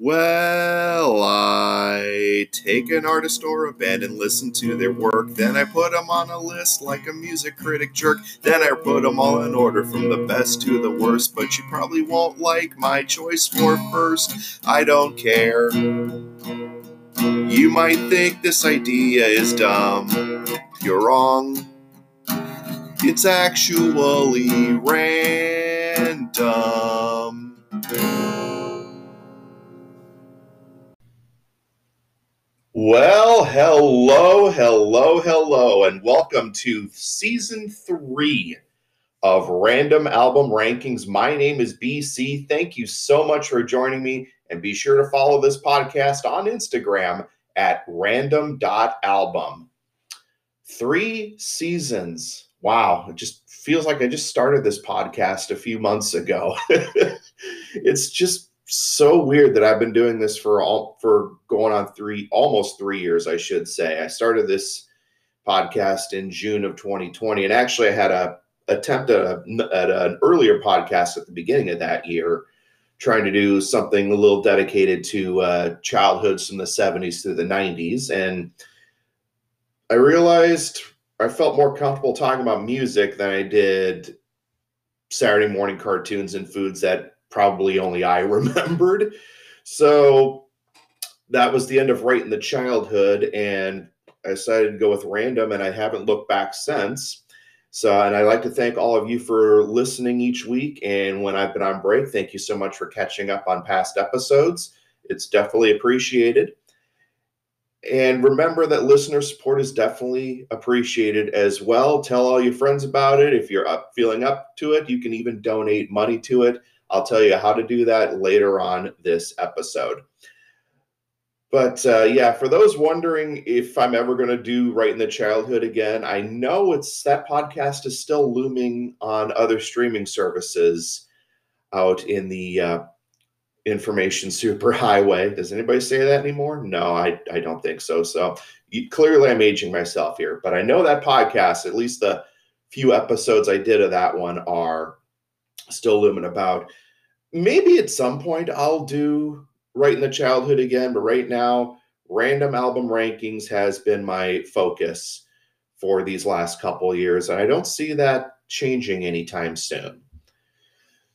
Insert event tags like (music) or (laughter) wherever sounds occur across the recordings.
Well, I take an artist or a band and listen to their work. Then I put them on a list like a music critic jerk. Then I put them all in order from the best to the worst. But you probably won't like my choice for first. I don't care. You might think this idea is dumb. You're wrong. It's actually random. Well, hello, hello, hello, and welcome to season three of Randumb Albumb Rankings. My name is BC. Thank you so much for joining me, and be sure to follow this podcast on Instagram at randumb.albumb. Three seasons. Wow, it just feels like I just started this podcast a few months ago. (laughs) it's just so weird that I've been doing this for all for going on three almost three years, I should say. I started this podcast in June of 2020, and actually I had a attempt at, a, at an earlier podcast at the beginning of that year, trying to do something a little dedicated to uh, childhoods from the 70s through the 90s, and I realized I felt more comfortable talking about music than I did Saturday morning cartoons and foods that probably only I (laughs) remembered. So that was the end of Right in the Childhood, and I decided to go with random, and I haven't looked back since. So, and I'd like to thank all of you for listening each week. And when I've been on break, thank you so much for catching up on past episodes. It's definitely appreciated. And remember that listener support is definitely appreciated as well. Tell all your friends about it. If you're up, feeling up to it, you can even donate money to it. I'll tell you how to do that later on this episode. But uh, yeah, for those wondering if I'm ever going to do Right in the Childhood again, I know it's that podcast is still looming on other streaming services out in the uh, information (laughs) superhighway. Does anybody say that anymore? No, I, I don't think so. So you, clearly, I'm aging myself here, but I know that podcast, at least the few episodes I did of that one, are still looming about. Maybe at some point I'll do Right in the Childhood again, but right now, random album rankings has been my focus for these last couple years, and I don't see that changing anytime soon.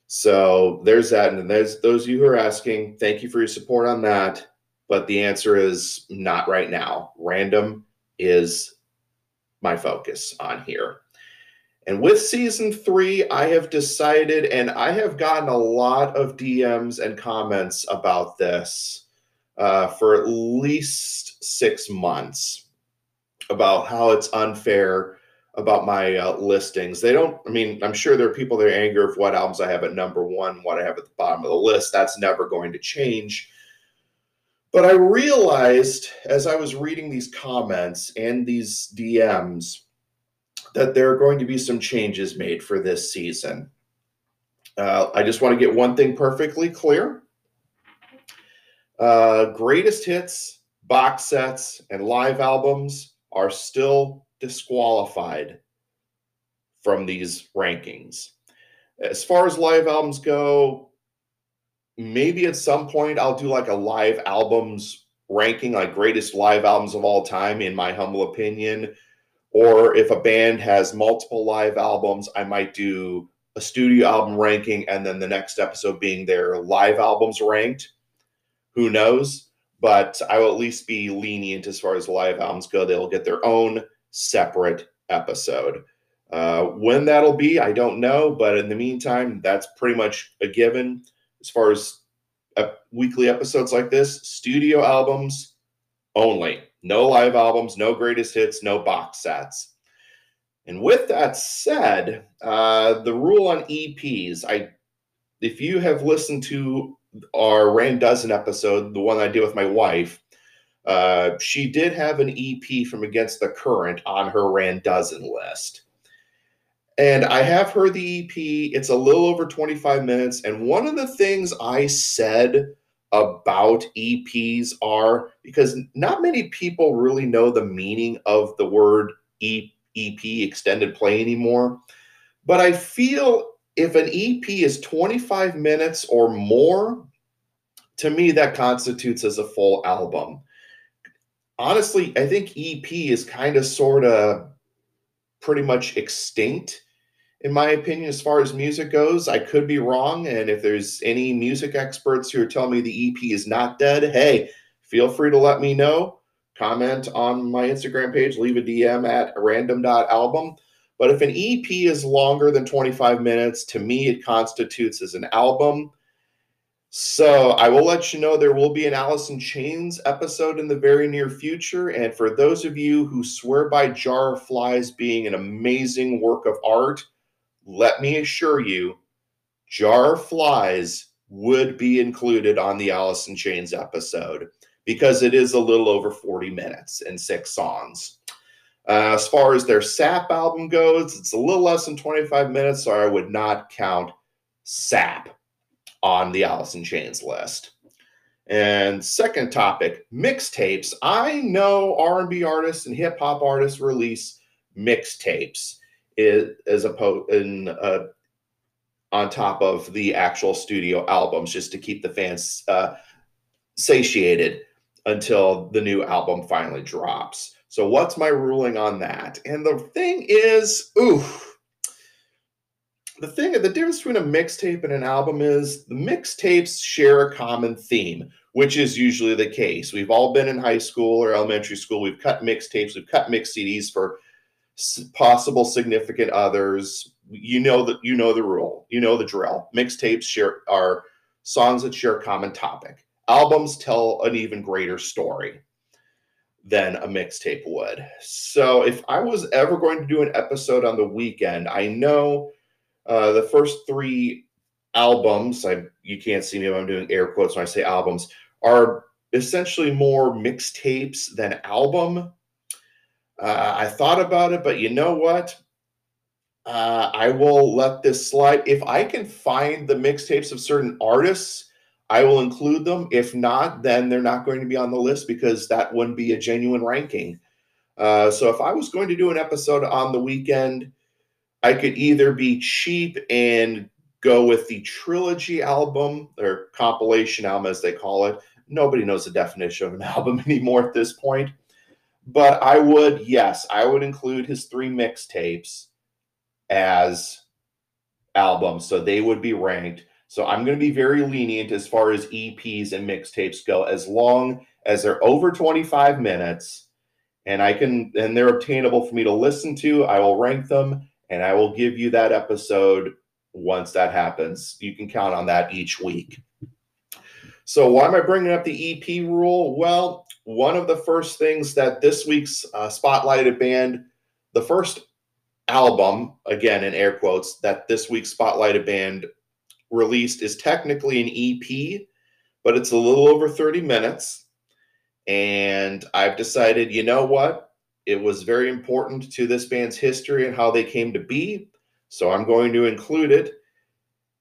So there's that, and there's those of you who are asking. Thank you for your support on that, but the answer is not right now. Random is my focus on here. And with season three, I have decided, and I have gotten a lot of DMs and comments about this uh, for at least six months about how it's unfair about my uh, listings. They don't, I mean, I'm sure there are people that are angry of what albums I have at number one, what I have at the bottom of the list. That's never going to change. But I realized as I was reading these comments and these DMs that there are going to be some changes made for this season. Uh, I just want to get one thing perfectly clear. Uh, greatest hits, box sets, and live albums are still disqualified from these rankings. As far as live albums go, maybe at some point I'll do like a live albums ranking, like greatest live albums of all time, in my humble opinion or if a band has multiple live albums, I might do a studio album ranking and then the next episode being their live albums ranked. Who knows? But I will at least be lenient as far as live albums go. They'll get their own separate episode. Uh, when that'll be, I don't know. But in the meantime, that's pretty much a given. As far as uh, weekly episodes like this, studio albums only. No live albums, no greatest hits, no box sets. And with that said, uh, the rule on EPs, I if you have listened to our Rand Dozen episode, the one I did with my wife, uh, she did have an EP from Against the Current on her Rand Dozen list. And I have heard the EP. It's a little over 25 minutes. And one of the things I said about EPs are because not many people really know the meaning of the word EP, extended play anymore. But I feel if an EP is 25 minutes or more, to me, that constitutes as a full album. Honestly, I think EP is kind of sort of pretty much extinct in my opinion, as far as music goes. I could be wrong. And if there's any music experts who are telling me the EP is not dead, hey, feel free to let me know. Comment on my Instagram page, leave a DM at randumb.albumb. But if an EP is longer than 25 minutes, to me, it constitutes as an album. So I will let you know there will be an Alice in Chains episode in the very near future. And for those of you who swear by Jar of Flies being an amazing work of art, let me assure you, Jar Flies would be included on the Alice in Chains episode because it is a little over 40 minutes and six songs. Uh, as far as their Sap album goes, it's a little less than 25 minutes, so I would not count Sap on the Alice in Chains list. And second topic, mixtapes. I know R&B artists and hip hop artists release mixtapes as opposed in uh, on top of the actual studio albums, just to keep the fans uh, satiated until the new album finally drops. So, what's my ruling on that? And the thing is, ooh, the thing, the difference between a mixtape and an album is the mixtapes share a common theme, which is usually the case. We've all been in high school or elementary school. We've cut mixtapes, we've cut mix CDs for possible significant others. You know that you know the rule. You know the drill. Mixtapes share are songs that share a common topic. Albums tell an even greater story than a mixtape would. So if I was ever going to do an episode on the Weeknd, I know uh, the first three albums. I you can't see me, but I'm doing air quotes when I say albums. Are essentially more mixtapes than album uh, I thought about it, but you know what? Uh, I will let this slide. If I can find the mixtapes of certain artists, I will include them. If not, then they're not going to be on the list because that wouldn't be a genuine ranking. Uh, so if I was going to do an episode on the Weeknd, I could either be cheap and go with the trilogy album or compilation album, as they call it. Nobody knows the definition of an (laughs) album anymore at this point. But I would, yes, I would include his three mixtapes as albums. So they would be ranked. So I'm going to be very lenient as far as EPs and mixtapes go, as long as they're over 25 minutes and I can, and they're obtainable for me to listen to. I will rank them and I will give you that episode once that happens. You can count on that each week. So, why am I bringing up the EP rule? Well, one of the first things that this week's uh, spotlighted band, the first album, again in air quotes, that this week's spotlighted band released is technically an EP, but it's a little over 30 minutes. And I've decided, you know what? It was very important to this band's history and how they came to be. So I'm going to include it.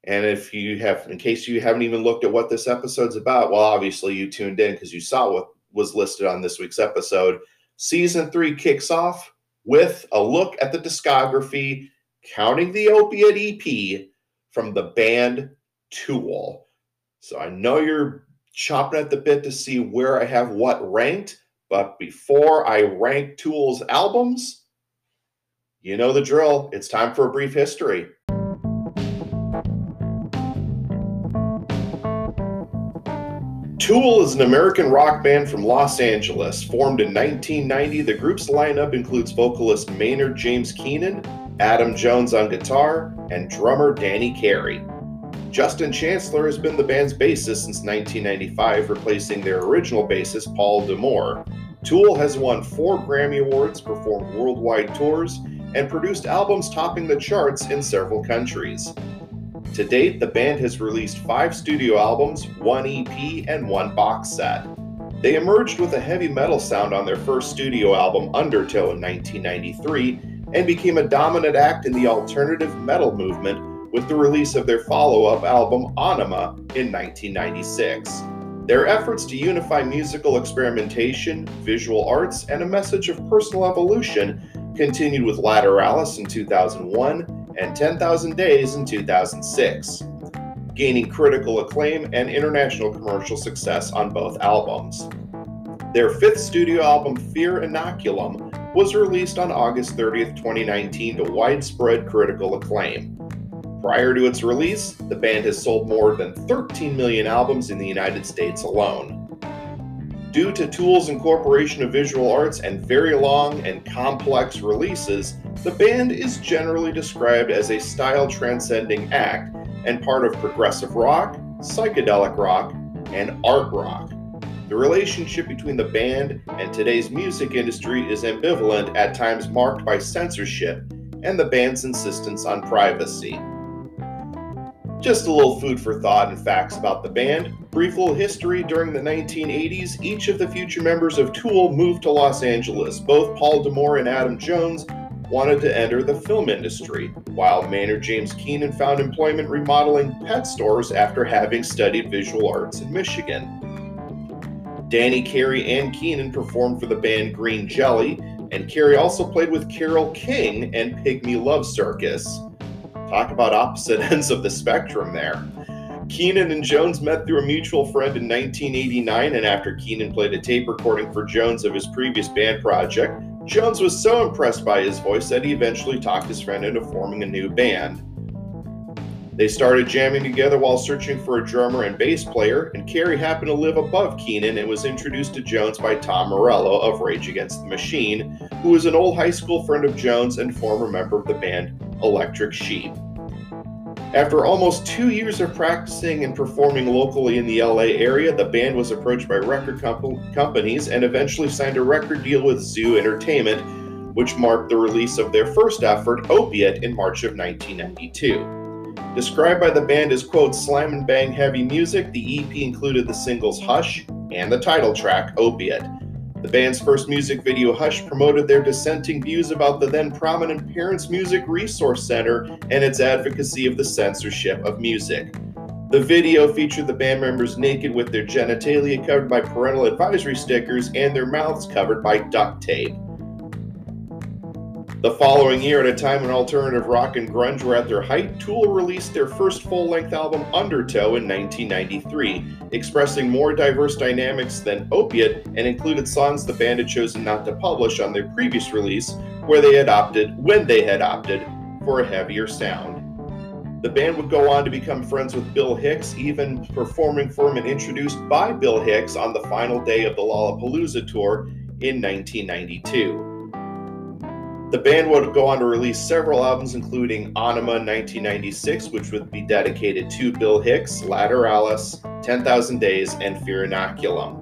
And if you have, in case you haven't even looked at what this episode's about, well, obviously you tuned in because you saw what was listed on this week's episode. Season three kicks off with a look at the discography, counting the opiate EP from the band Tool. So I know you're chopping at the bit to see where I have what ranked, but before I rank Tool's albums, you know the drill. It's time for a brief history. Tool is an American rock band from Los Angeles. Formed in 1990, the group's lineup includes vocalist Maynard James Keenan, Adam Jones on guitar, and drummer Danny Carey. Justin Chancellor has been the band's bassist since 1995, replacing their original bassist Paul D'Amour. Tool has won four Grammy Awards, performed worldwide tours, and produced albums topping the charts in several countries. To date, the band has released five studio albums, one EP, and one box set. They emerged with a heavy metal sound on their first studio album, Undertow, in 1993, and became a dominant act in the alternative metal movement with the release of their follow up album, Ænima, in 1996. Their efforts to unify musical experimentation, visual arts, and a message of personal evolution continued with Lateralus in 2001 and 10,000 Days in 2006. gaining critical acclaim and international commercial success on both albums. Their fifth studio album, Fear Inoculum, was released on August 30, 2019, to widespread critical acclaim. Prior to its release, the band has sold more than 13 million albums in the United States alone. Due to Tool's incorporation of visual arts and very long and complex releases, the band is generally described as a style transcending act and part of progressive rock, psychedelic rock, and art rock. The relationship between the band and today's music industry is ambivalent, at times marked by censorship and the band's insistence on privacy. Just a little food for thought and facts about the band. Brief little history during the 1980s, each of the future members of Tool moved to Los Angeles. Both Paul D'Amour and Adam Jones wanted to enter the film industry, while Maynard James Keenan found employment remodeling pet stores after having studied visual arts in Michigan. Danny Carey and Keenan performed for the band Green Jelly, and Carey also played with Carole King and Pygmy Love Circus. Talk about opposite (laughs) ends of the spectrum there. Keenan and Jones met through a mutual friend in 1989, and after Keenan played a tape recording for Jones of his previous band project, Jones was so impressed by his voice that he eventually talked his friend into forming a new band. They started jamming together while searching for a drummer and bass player, and Carey happened to live above Keenan and was introduced to Jones by Tom Morello of Rage Against the Machine, who was an old high school friend of Jones and former member of the band Electric Sheep. After almost two years of practicing and performing locally in the LA area, the band was approached by record comp- companies and eventually signed a record deal with Zoo Entertainment, which marked the release of their first effort, Opiate, in March of 1992. Described by the band as, quote, slam and bang heavy music, the EP included the singles Hush and the title track, Opiate. The band's first music video, Hush, promoted their dissenting views about the then prominent Parents Music Resource Center and its advocacy of the censorship of music. The video featured the band members naked with their genitalia covered by parental advisory stickers and their mouths covered by duct tape. The following year, at a time when alternative rock and grunge were at their height, Tool released their first full length album, Undertow, in 1993, expressing more diverse dynamics than Opiate and included songs the band had chosen not to publish on their previous release, where they had opted, when they had opted, for a heavier sound. The band would go on to become friends with Bill Hicks, even performing for him and introduced by Bill Hicks on the final day of the Lollapalooza tour in 1992. The band would go on to release several albums, including Ænima 1996, which would be dedicated to Bill Hicks, Lateralus, 10,000 Days, and Fear Inoculum.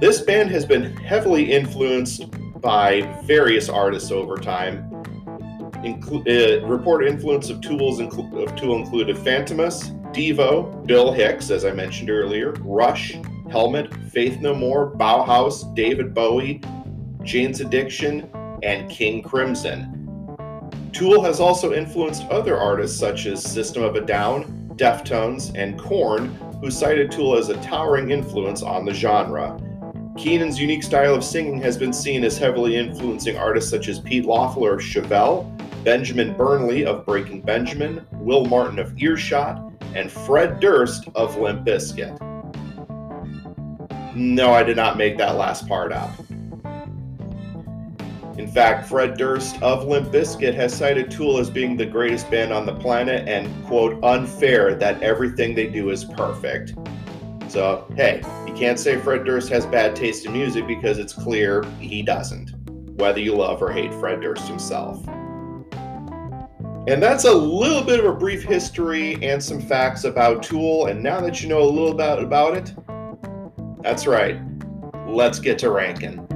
This band has been heavily influenced by various artists over time. Inclu- uh, influence of tools inclu- of Tool included Fantômas, Devo, Bill Hicks, as I mentioned earlier, Rush, Helmet, Faith No More, Bauhaus, David Bowie, Jane's Addiction, and King Crimson. Tool has also influenced other artists such as System of a Down, Deftones, and Korn, who cited Tool as a towering influence on the genre. Keenan's unique style of singing has been seen as heavily influencing artists such as Pete Loeffler of Chevelle, Benjamin Burnley of Breaking Benjamin, Will Martin of Earshot, and Fred Durst of Limp Bizkit. No, I did not make that last part up. In fact, Fred Durst of Limp Bizkit has cited Tool as being the greatest band on the planet and, quote, unfair that everything they do is perfect. So, hey, you can't say Fred Durst has bad taste in music because it's clear he doesn't, whether you love or hate Fred Durst himself. And that's a little bit of a brief history and some facts about Tool. And now that you know a little bit about it, that's right. Let's get to ranking.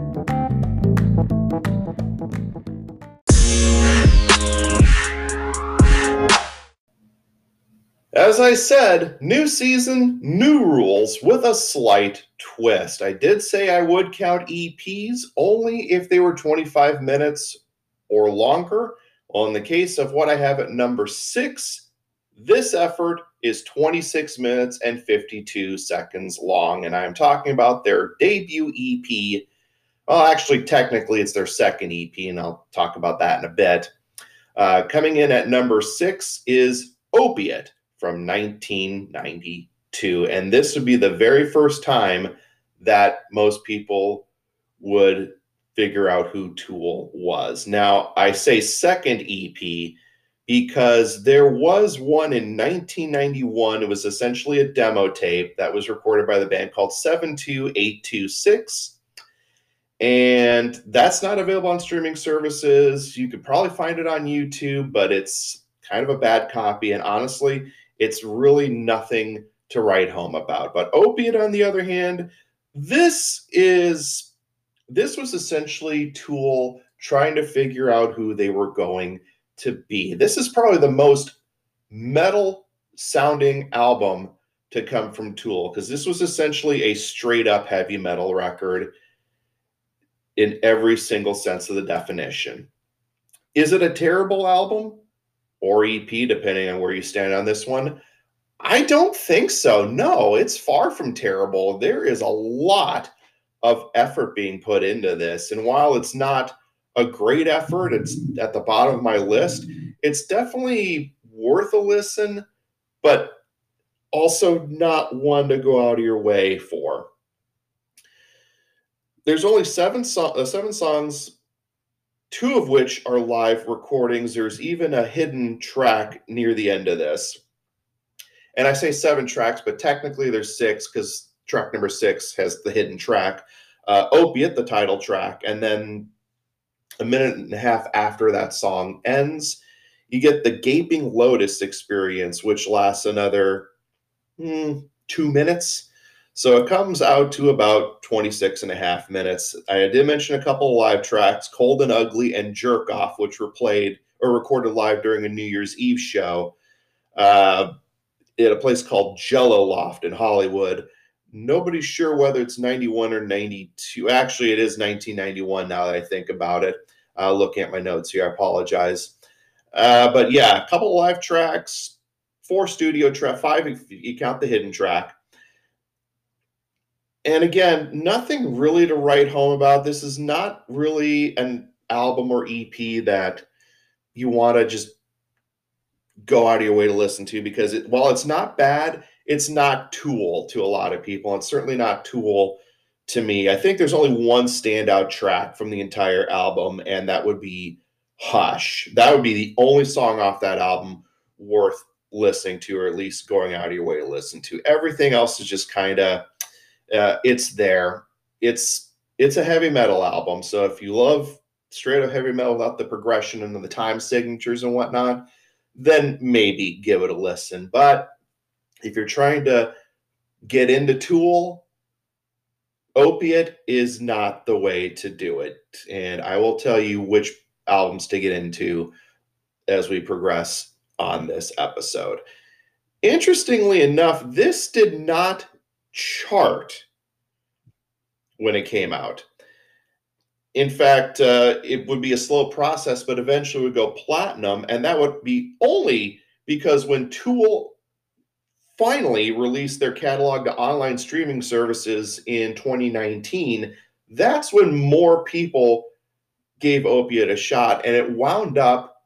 As I said, new season, new rules with a slight twist. I did say I would count EPs only if they were 25 minutes or longer. Well, in the case of what I have at number six, this effort is 26 minutes and 52 seconds long. And I'm talking about their debut EP. Well, actually, technically, it's their second EP, and I'll talk about that in a bit. Uh, coming in at number six is Opiate from 1992. And this would be the very first time that most people would figure out who Tool was. Now, I say second EP because there was one in 1991. It was essentially a demo tape that was recorded by the band called 72826. And that's not available on streaming services. You could probably find it on YouTube, but it's kind of a bad copy. And honestly, it's really nothing to write home about. But Opiate, on the other hand, this is this was essentially Tool trying to figure out who they were going to be. This is probably the most metal sounding album to come from Tool because this was essentially a straight up heavy metal record in every single sense of the definition. Is it a terrible album or EP, depending on where you stand on this one? I don't think so. No, it's far from terrible. There is a lot of effort being put into this. And while it's not a great effort. It's at the bottom of my list. It's definitely worth a listen, but also not one to go out of your way for. There's only seven, so- uh, seven songs, two of which are live recordings. There's even a hidden track near the end of this. And I say seven tracks, but technically there's six because track number six has the hidden track. Uh, Opiate, the title track, and then a minute and a half after that song ends, you get the Gaping Lotus experience, which lasts another hmm, two minutes. So it comes out to about 26 and a half minutes. I did mention a couple of live tracks, Cold and Ugly and Jerk Off, which were played or recorded live during a New Year's Eve show uh, at a place called Jello Loft in Hollywood. Nobody's sure whether it's 91 or 92. Actually, it is 1991 now that I think about it. Uh, looking at my notes here, I apologize. Uh, but yeah, a couple live tracks, four studio track, five if you count the hidden track. And again, nothing really to write home about. This is not really an album or EP that you want to just go out of your way to listen to because it, while it's not bad, it's not Tool to a lot of people. It's certainly not Tool to me. I think there's only one standout track from the entire album, and that would be Hush. That would be the only song off that album worth listening to, or at least going out of your way to listen to. Everything else is just kind of uh, it's there. It's it's a heavy metal album. So if you love straight up heavy metal without the progression and the time signatures and whatnot, then maybe give it a listen. But if you're trying to get into Tool, Opiate is not the way to do it. And I will tell you which albums to get into as we progress on this episode. Interestingly enough, this did not chart when it came out. In fact, uh, it would be a slow process, but eventually would go platinum. And that would be only because when Tool finally released their catalog to online streaming services in 2019, that's when more people gave Opiate a shot. And it wound up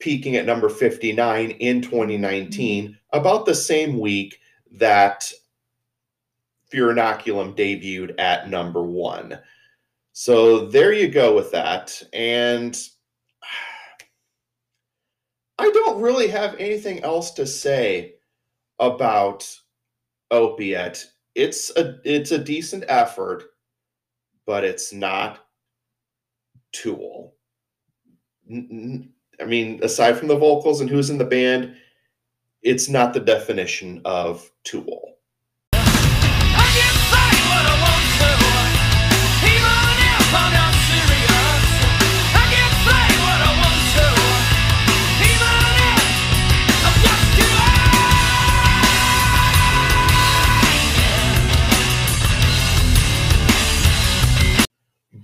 peaking at number 59 in 2019, about the same week that Fear Inoculum debuted at number one. So there you go with that. And (sighs) I don't really have anything else to say about opiate it's a it's a decent effort but it's not tool i mean aside from the vocals and who's in the band it's not the definition of tool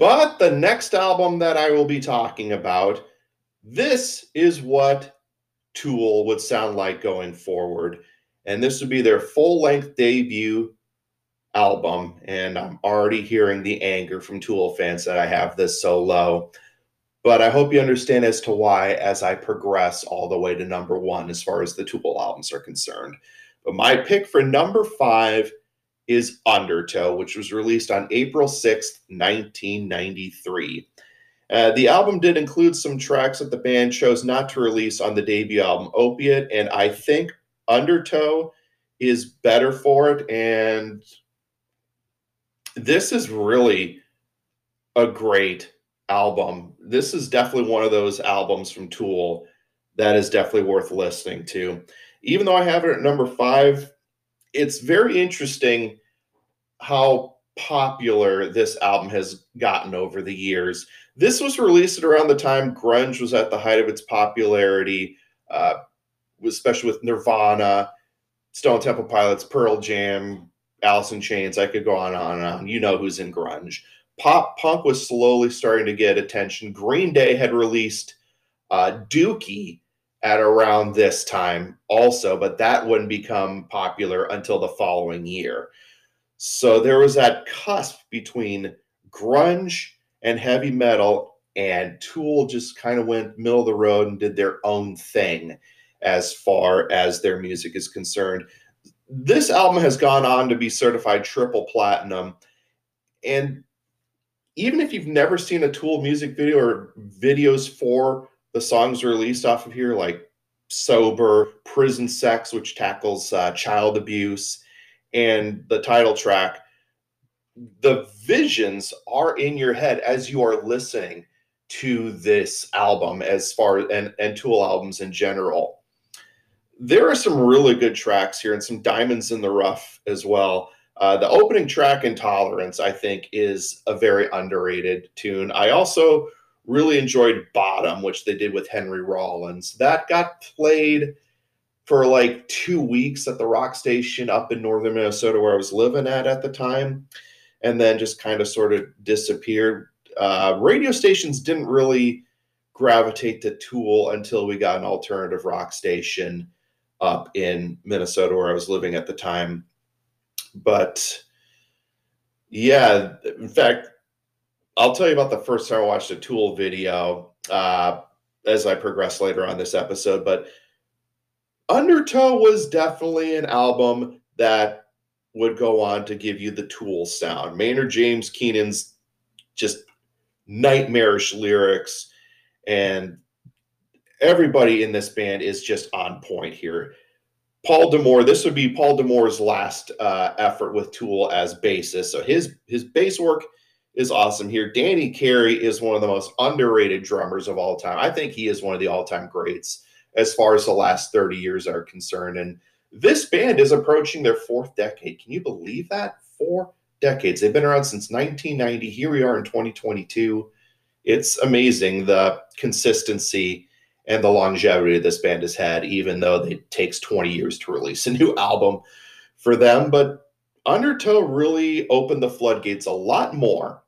But the next album that I will be talking about, this is what Tool would sound like going forward. And this would be their full length debut album. And I'm already hearing the anger from Tool fans that I have this so low. but I hope you understand as to why as I progress all the way to number one as far as the Tool albums are concerned. But my pick for number five is Undertow, which was released on April 6th, 1993. Uh, the album did include some tracks that the band chose not to release on the debut album, Opiate, and I think Undertow is better for it. And this is really a great album. This is definitely one of those albums from Tool that is definitely worth listening to. Even though I have it at number five, it's very interesting how popular this album has gotten over the years. This was released at around the time grunge was at the height of its popularity, uh, especially with Nirvana, Stone Temple Pilots, Pearl Jam, Alice in Chains. I could go on and on and on. You know who's in grunge. Pop punk was slowly starting to get attention. Green Day had released uh, Dookie at around this time also, but that wouldn't become popular until the following year. So there was that cusp between grunge and heavy metal, and Tool just kind of went middle of the road and did their own thing as far as their music is concerned. This album has gone on to be certified triple platinum. And even if you've never seen a Tool music video or videos for the songs released off of here, like Sober, Prison Sex, which tackles uh, child abuse, and the title track, the visions are in your head as you are listening to this album as far and, and Tool albums in general there are some really good tracks here and some diamonds in the rough as well. Uh, the opening track, Intolerance, I think, is a very underrated tune. I also really enjoyed Bottom, which they did with Henry Rollins. That got played for like two weeks at the rock station up in northern Minnesota where I was living at at the time, and then just kind of sort of disappeared. Uh, radio stations didn't really gravitate to Tool until we got an alternative rock station up in Minnesota where I was living at the time. But yeah, in fact, I'll tell you about the first time I watched a Tool video uh, as I progress later on this episode. But Undertow was definitely an album that would go on to give you the Tool sound. Maynard James Keenan's just nightmarish lyrics and everybody in this band is just on point here. Paul D'Amour, this would be Paul D'Amour's last uh, effort with Tool as bassist. So his his bass work is awesome here. Danny Carey is one of the most underrated drummers of all time. I think he is one of the all-time greats as far as the last 30 years are concerned. And this band is approaching their fourth decade. Can you believe that? Four decades. They've been around since 1990. Here we are in 2022. It's amazing the consistency and the longevity this band has had, even though it takes 20 years to release a new (laughs) album for them. But Undertow really opened the floodgates a lot more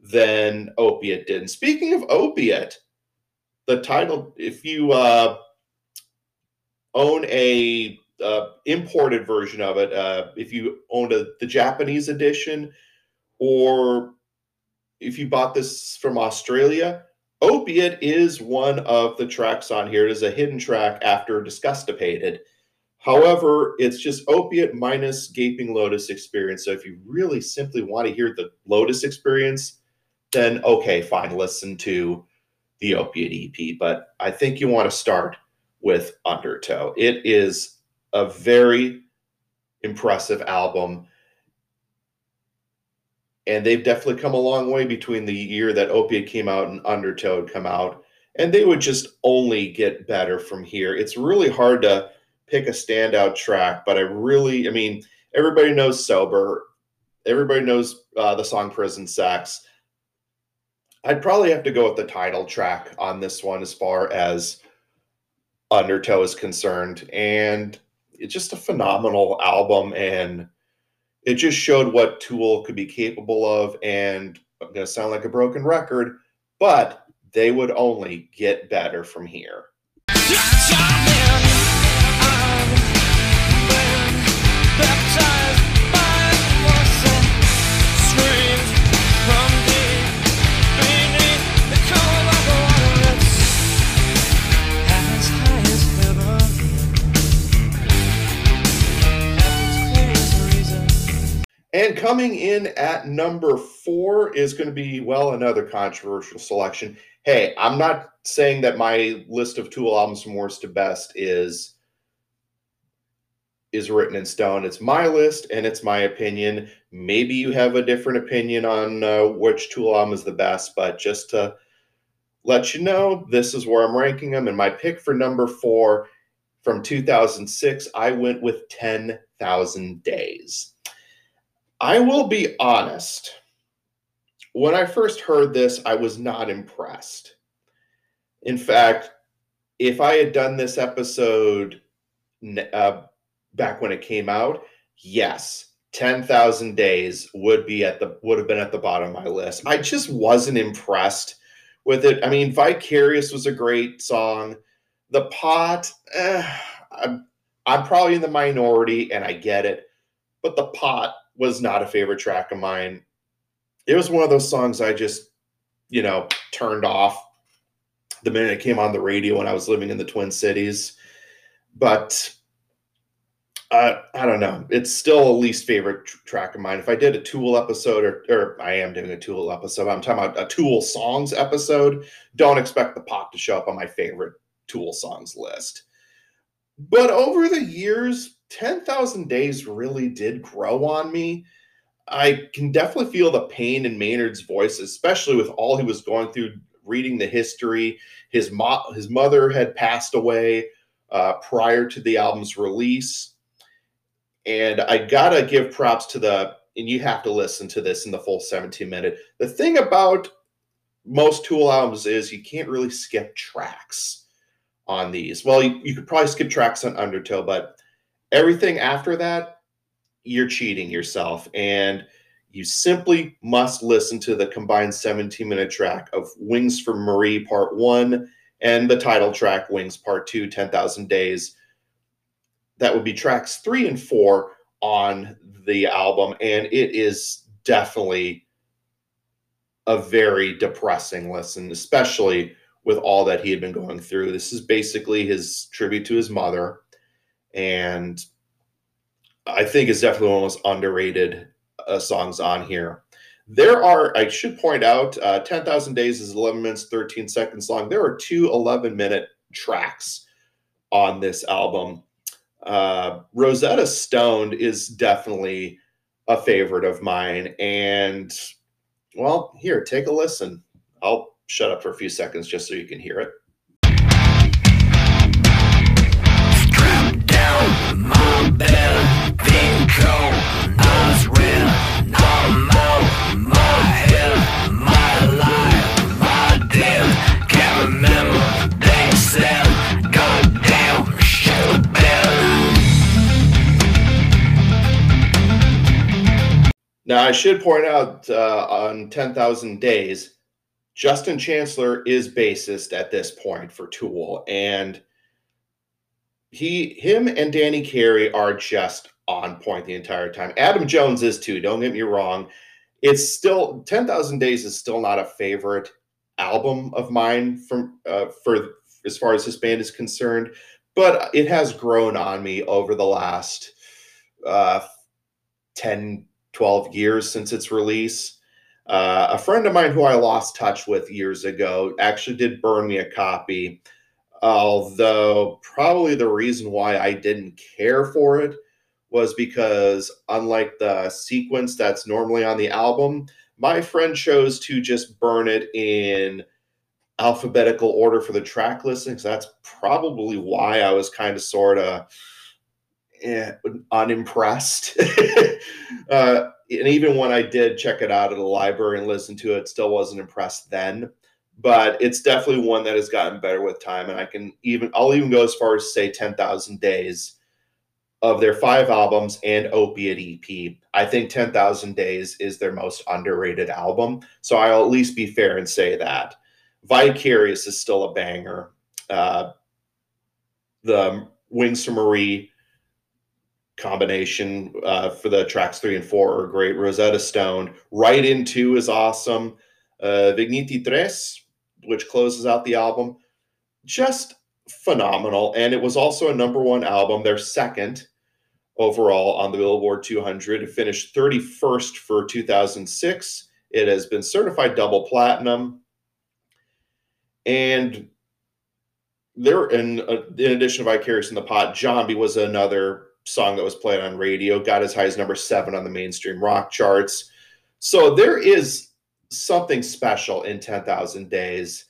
than Opiate did. And speaking of Opiate, the title, if you uh, own a uh, imported version of it, uh, if you owned a, the Japanese edition, or if you bought this from Australia, Opiate is one of the tracks on here. It is a hidden track after Disgustipated. However, it's just Opiate minus Gaping Lotus experience. So if you really simply want to hear the Lotus experience, then okay, fine, listen to the Opiate EP. But I think you want to start with Undertow. It is a very impressive album and they've definitely come a long way between the year that Opiate came out and Undertow come out, and they would just only get better from here. It's really hard to pick a standout track, but I really, I mean, everybody knows Sober, everybody knows uh, the song Prison Sex. I'd probably have to go with the title track on this one as far as Undertow is concerned, and it's just a phenomenal album and it just showed what Tool could be capable of. And I'm going to sound like a broken record, but they would only get better from here. And coming in at number four is going to be, well, another controversial selection. Hey, I'm not saying that my list of Tool albums from worst to best is is written in stone. It's my list and it's my opinion. Maybe you have a different opinion on uh, which Tool album is the best, but just to let you know, this is where I'm ranking them. And my pick for number four from 2006, I went with 10,000 Days. I will be honest. When I first heard this, I was not impressed. In fact, if I had done this episode uh, back when it came out, yes, 10,000 days would be at the would have been at the bottom of my list. I just wasn't impressed with it. I mean, Vicarious was a great song. The Pot, eh, I'm, I'm probably in the minority and I get it, but The Pot was not a favorite track of mine. It was one of those songs I just, you know, turned off the minute it came on the radio when I was living in the Twin Cities. But uh, I don't know. It's still a least favorite tr- track of mine. If I did a Tool episode, or, or I am doing a Tool episode, I'm talking about a Tool songs episode. Don't expect the Pot to show up on my favorite Tool songs list. But over the years, 10,000 Days really did grow on me. I can definitely feel the pain in Maynard's voice, especially with all he was going through, reading the history. His, mo- his mother had passed away uh, prior to the album's release and I gotta give props to the, and you have to listen to this in the full 17 minute. The thing about most Tool albums is you can't really skip tracks on these. Well, you, you could probably skip tracks on Undertow, but everything after that, you're cheating yourself. And you simply must listen to the combined 17 minute track of Wings for Marie Part 1 and the title track Wings Part 2, 10,000 Days that would be tracks three and four on the album. And it is definitely a very depressing listen, especially with all that he had been going through. This is basically his tribute to his mother. And I think is definitely one of the most underrated uh, songs on here. There are, I should point out, uh, 10,000 Days is 11 minutes, 13 seconds long. There are two 11 minute tracks on this album uh, Rosetta Stone is definitely a favorite of mine. And well, here, take a listen. I'll shut up for a few seconds just so you can hear it. Now, I should point out uh, on 10,000 Days, Justin Chancellor is bassist at this point for Tool, and he, him, and Danny Carey are just on point the entire time. Adam Jones is too. Don't get me wrong. It's still 10,000 Days is still not a favorite album of mine from uh, for as far as this band is concerned, but it has grown on me over the last uh, 10 12 years since its release. Uh, a friend of mine who I lost touch with years ago actually did burn me a copy, although probably the reason why I didn't care for it was because, unlike the sequence that's normally on the album, my friend chose to just burn it in alphabetical order for the track listings. That's probably why I was kind of sort of unimpressed. (laughs) uh, and even when I did check it out at a library and listen to it, still wasn't impressed then. But it's definitely one that has gotten better with time. And I can even, I'll even go as far as say 10,000 days of their five albums and Opiate EP. I think 10,000 Days is their most underrated album. So I'll at least be fair and say that. Vicarious is still a banger. Uh, the Wings to Marie combination uh, for the tracks three and four are great. Rosetta Stone, right into is awesome. Uh, Viginti Tres, which closes out the album, just phenomenal. And it was also a number one album, their second overall on the Billboard 200. It finished 31st for 2006. It has been certified double platinum. And there, in, uh, in addition to Vicarious in the Pot, Jambi was another song that was played on radio, got as high as number seven on the mainstream rock charts. So there is something special in 10,000 Days.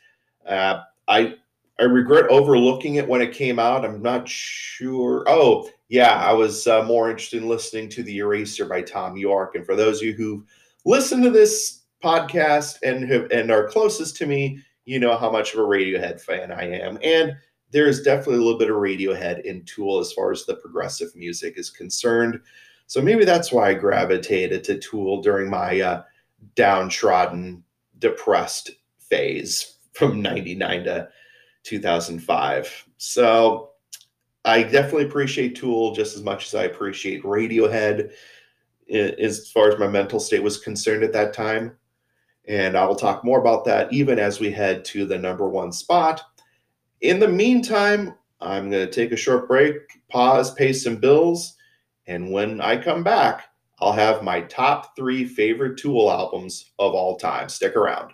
Uh, I I regret overlooking it when it came out. I'm not sure. Oh, yeah, I was uh, more interested in listening to The Eraser by Thom Yorke. And for those of you who listen to this podcast and have, and are closest to me, you know how much of a Radiohead fan I am. And there is definitely a little bit of Radiohead in Tool as far as the progressive music is concerned. So maybe that's why I gravitated to Tool during my uh, downtrodden, depressed phase from 99 to 2005. So I definitely appreciate Tool just as much as I appreciate Radiohead as far as my mental state was concerned at that time. And I will talk more about that even as we head to the number one spot. In the meantime, I'm going to take a short break, pause, pay some bills. And when I come back, I'll have my top three favorite Tool albums of all time. Stick around.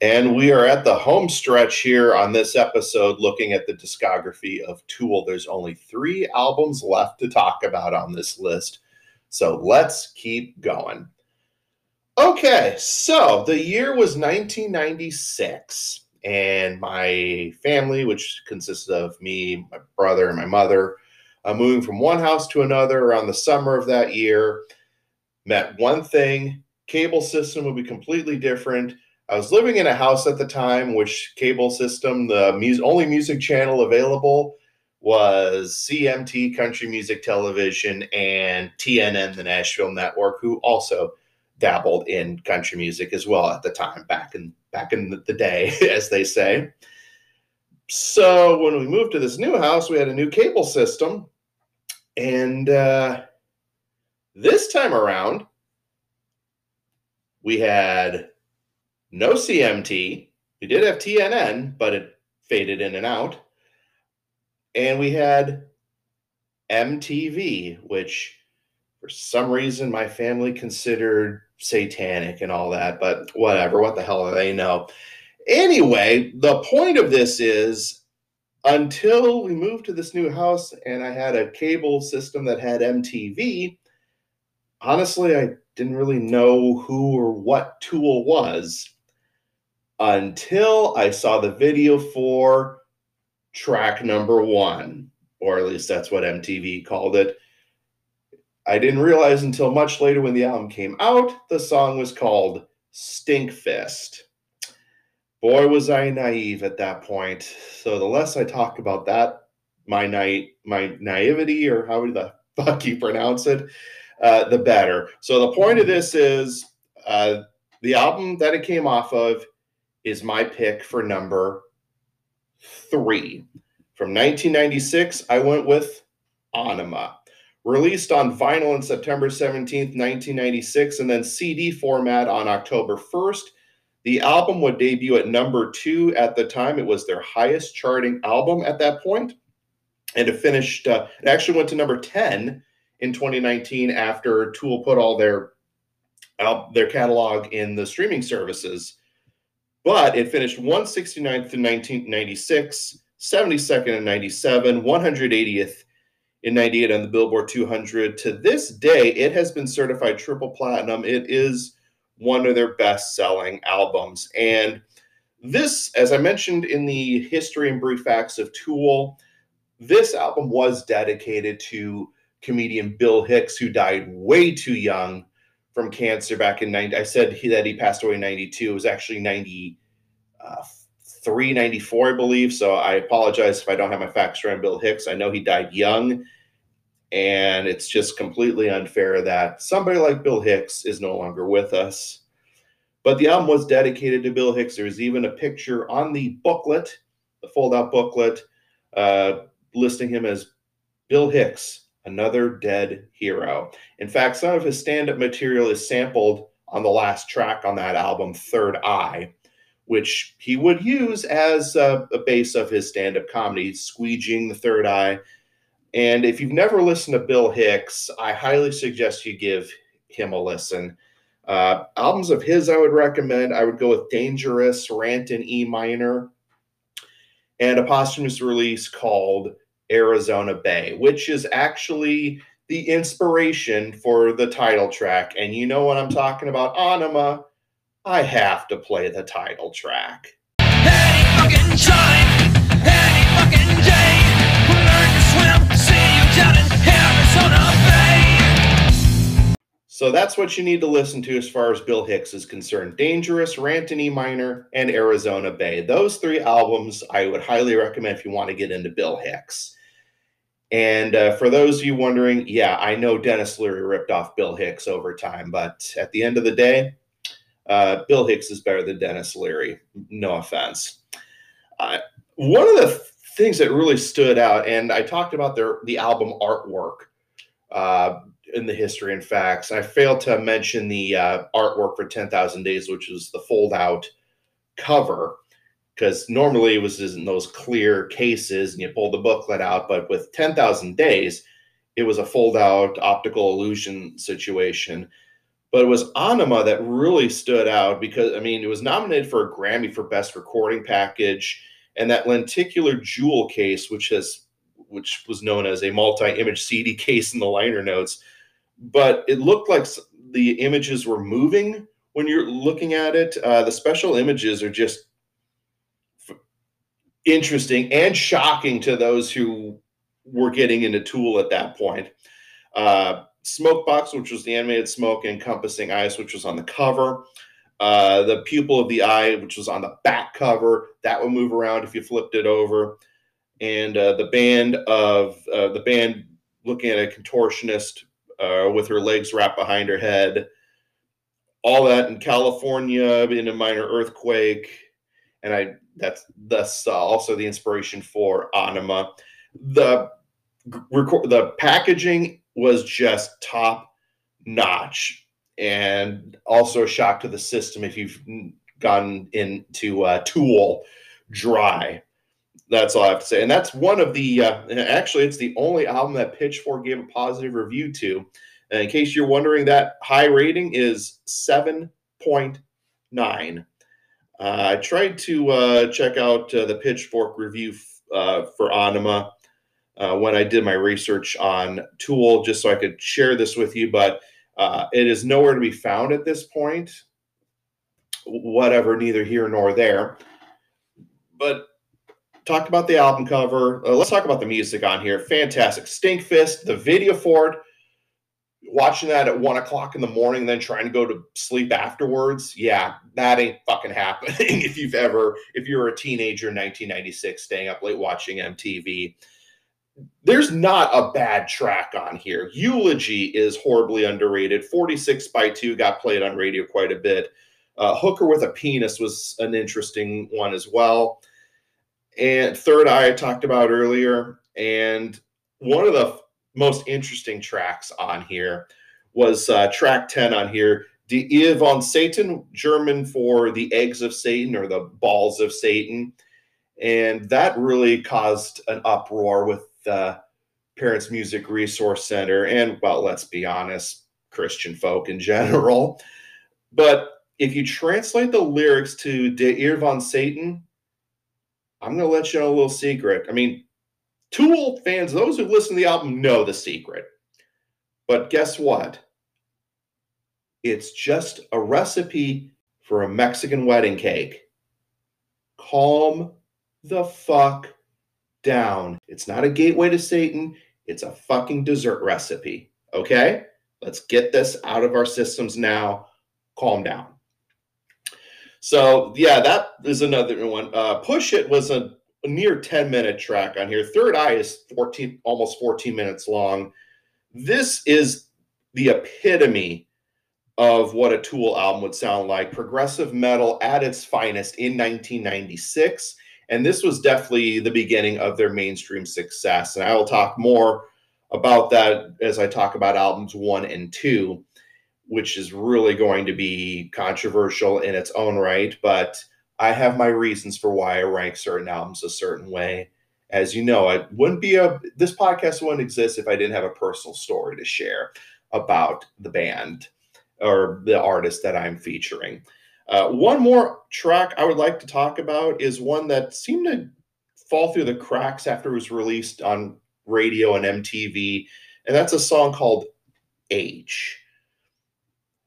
And we are at the home stretch here on this episode looking at the discography of Tool. There's only three albums left to talk about on this list. So let's keep going. Okay, so the year was 1996, and my family, which consisted of me, my brother, and my mother, uh, moving from one house to another around the summer of that year, met one thing cable system would be completely different I was living in a house at the time, which cable system, the music, only music channel available was CMT Country Music Television and TNN, the Nashville Network, who also dabbled in country music as well at the time, back in back in the day, (laughs) as they say. So when we moved to this new house, we had a new cable system, and uh, this time around, we had no CMT. We did have TNN, but it faded in and out. And we had MTV, which for some reason my family considered satanic and all that, but whatever. What the hell do they know? Anyway, the point of this is until we moved to this new house and I had a cable system that had MTV, honestly, I didn't really know who or what Tool was until I saw the video for track number one, or at least that's what MTV called it. I didn't realize until much later when the album came out, the song was called Stinkfist. Boy, was I naive at that point. So the less I talk about that, my night, my naivety, or how the (laughs) fuck you pronounce it, uh, the better. So the point of this is uh, the album that it came off of is my pick for number three. From 1996, I went with Ænima. Released on vinyl on September 17th, 1996, and then CD format on October 1st. The album would debut at number two at the time. It was their highest charting album at that point. And it finished, uh, it actually went to number 10 in 2019 after Tool put all their, uh, their catalog in the streaming services but it finished 169th in 1996, 72nd in 97, 180th in 98 on the Billboard 200. To this day, it has been certified triple platinum. It is one of their best selling albums. And this, as I mentioned in the history and brief facts of Tool, this album was dedicated to comedian Bill Hicks, who died way too young from cancer back in 90. I said he, that he passed away in 92. It was actually 93, uh, 94, I believe. So I apologize if I don't have my facts around Bill Hicks. I know he died young. And it's just completely unfair that somebody like Bill Hicks is no longer with us. But the album was dedicated to Bill Hicks. There's even a picture on the booklet, the fold out booklet, uh, listing him as Bill Hicks, Another Dead Hero. In fact, some of his stand up material is sampled on the last track on that album, Third Eye, which he would use as a, a base of his stand up comedy, squeegeeing the third eye. And if you've never listened to Bill Hicks, I highly suggest you give him a listen. Uh, albums of his I would recommend. I would go with Dangerous, Rant in E minor, and a posthumous release called Arizona Bay, which is actually the inspiration for the title track. And you know what I'm talking about, Ænima. I have to play the title track. Any fucking time, any fucking day, learn to swim, see you down in Arizona Bay. So that's what you need to listen to as far as Bill Hicks is concerned. Dangerous, Rant in E minor, and Arizona Bay. Those three albums I would highly recommend if you want to get into Bill Hicks. And uh, for those of you wondering, yeah, I know Denis Leary ripped off Bill Hicks over time, but at the end of the day, uh, Bill Hicks is better than Denis Leary. No offense. Uh, one of the things that really stood out, and I talked about their the album artwork uh, in the history and facts. I failed to mention the uh, artwork for Ten Thousand Days, which was the fold out cover, because normally it was in those clear cases and you pull the booklet out, but with Ten Thousand Days, it was a fold out optical illusion situation but it was Ænima that really stood out because I mean it was nominated for a Grammy for Best Recording Package, and that lenticular jewel case, which has which was known as a multi-image CD case in the liner notes, but it looked like the images were moving when you're looking at it. Uh, the special images are just interesting and shocking to those who were getting into Tool at that point. Uh, Smokebox, which was the animated smoke encompassing ice, which was on the cover. Uh, the pupil of the eye, which was on the back cover, that would move around if you flipped it over. And uh, the band of uh, the band looking at a contortionist uh, with her legs wrapped behind her head. All that in California in a minor earthquake, and I that's thus uh, also the inspiration for Ænima. The record the packaging was just top notch and also a shock to the system if you've gone into uh, Tool dry. That's all I have to say. And that's one of the, uh, actually, it's the only album that Pitchfork gave a positive review to. And in case you're wondering, that high rating is 7.9. Uh, I tried to uh, check out uh, the Pitchfork review uh, for Ænima uh, when I did my research on Tool, just so I could share this with you. But uh, it is nowhere to be found at this point. Whatever, neither here nor there. But talked about the album cover. Uh, let's talk about the music on here. Fantastic. Stinkfist, the video for it. Watching that at one o'clock in the morning, then trying to go to sleep afterwards. Yeah, that ain't fucking happening. (laughs) if you've ever, if you're a teenager in 1996, staying up late watching MTV there's not a bad track on here. Eulogy is horribly underrated. 46 by 2 got played on radio quite a bit. Uh, Hooker with a Penis was an interesting one as well. And Third Eye, I talked about earlier. And one of the most interesting tracks on here was uh, track 10 on here. Die Eier von Satan, German for the eggs of Satan or the balls of Satan. And that really caused an uproar with the Parents Music Resource Center, and well, let's be honest, Christian folk in general. But if you translate the lyrics to Die Eier von Satan, I'm going to let you know a little secret. I mean, Tool fans, those who listen to the album, know the secret. But guess what? It's just a recipe for a Mexican wedding cake. Calm the fuck down. It's not a gateway to Satan, it's a fucking dessert recipe. Okay? Let's get this out of our systems now. Calm down. So, yeah, that is another one. Uh, Push It was a, a near 10 minute track on here. Third Eye is 14, almost 14 minutes long. This is the epitome of what a Tool album would sound like. Progressive metal at its finest in 1996. And this was definitely the beginning of their mainstream success. And I will talk more about that as I talk about albums one and two, which is really going to be controversial in its own right. But I have my reasons for why I rank certain albums a certain way. As you know, I wouldn't be a this podcast wouldn't exist if I didn't have a personal story to share about the band or the artist that I'm featuring. Uh, one more track I would like to talk about is one that seemed to fall through the cracks after it was released on radio and MTV, and that's a song called Age.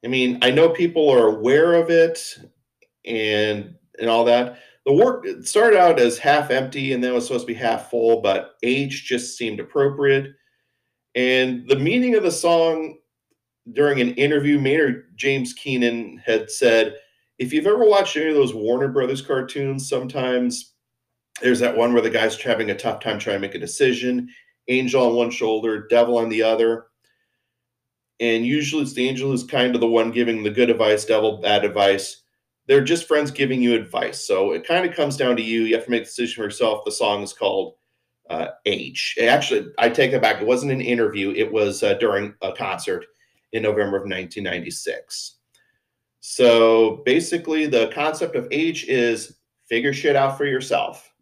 I mean, I know people are aware of it and and all that. The work started out as half empty and then was supposed to be half full, but age just seemed appropriate. And the meaning of the song during an interview, Maynard James Keenan had said, if you've ever watched any of those Warner Brothers cartoons, sometimes there's that one where the guy's having a tough time trying to make a decision, angel on one shoulder, devil on the other. And usually it's the angel who's kind of the one giving the good advice, devil bad advice. They're just friends giving you advice. So it kind of comes down to you. You have to make a decision for yourself. The song is called uh, Age. Actually, I take it back. It wasn't an interview, it was uh, during a concert in November of 1996. So basically, the concept of age is figure shit out for yourself.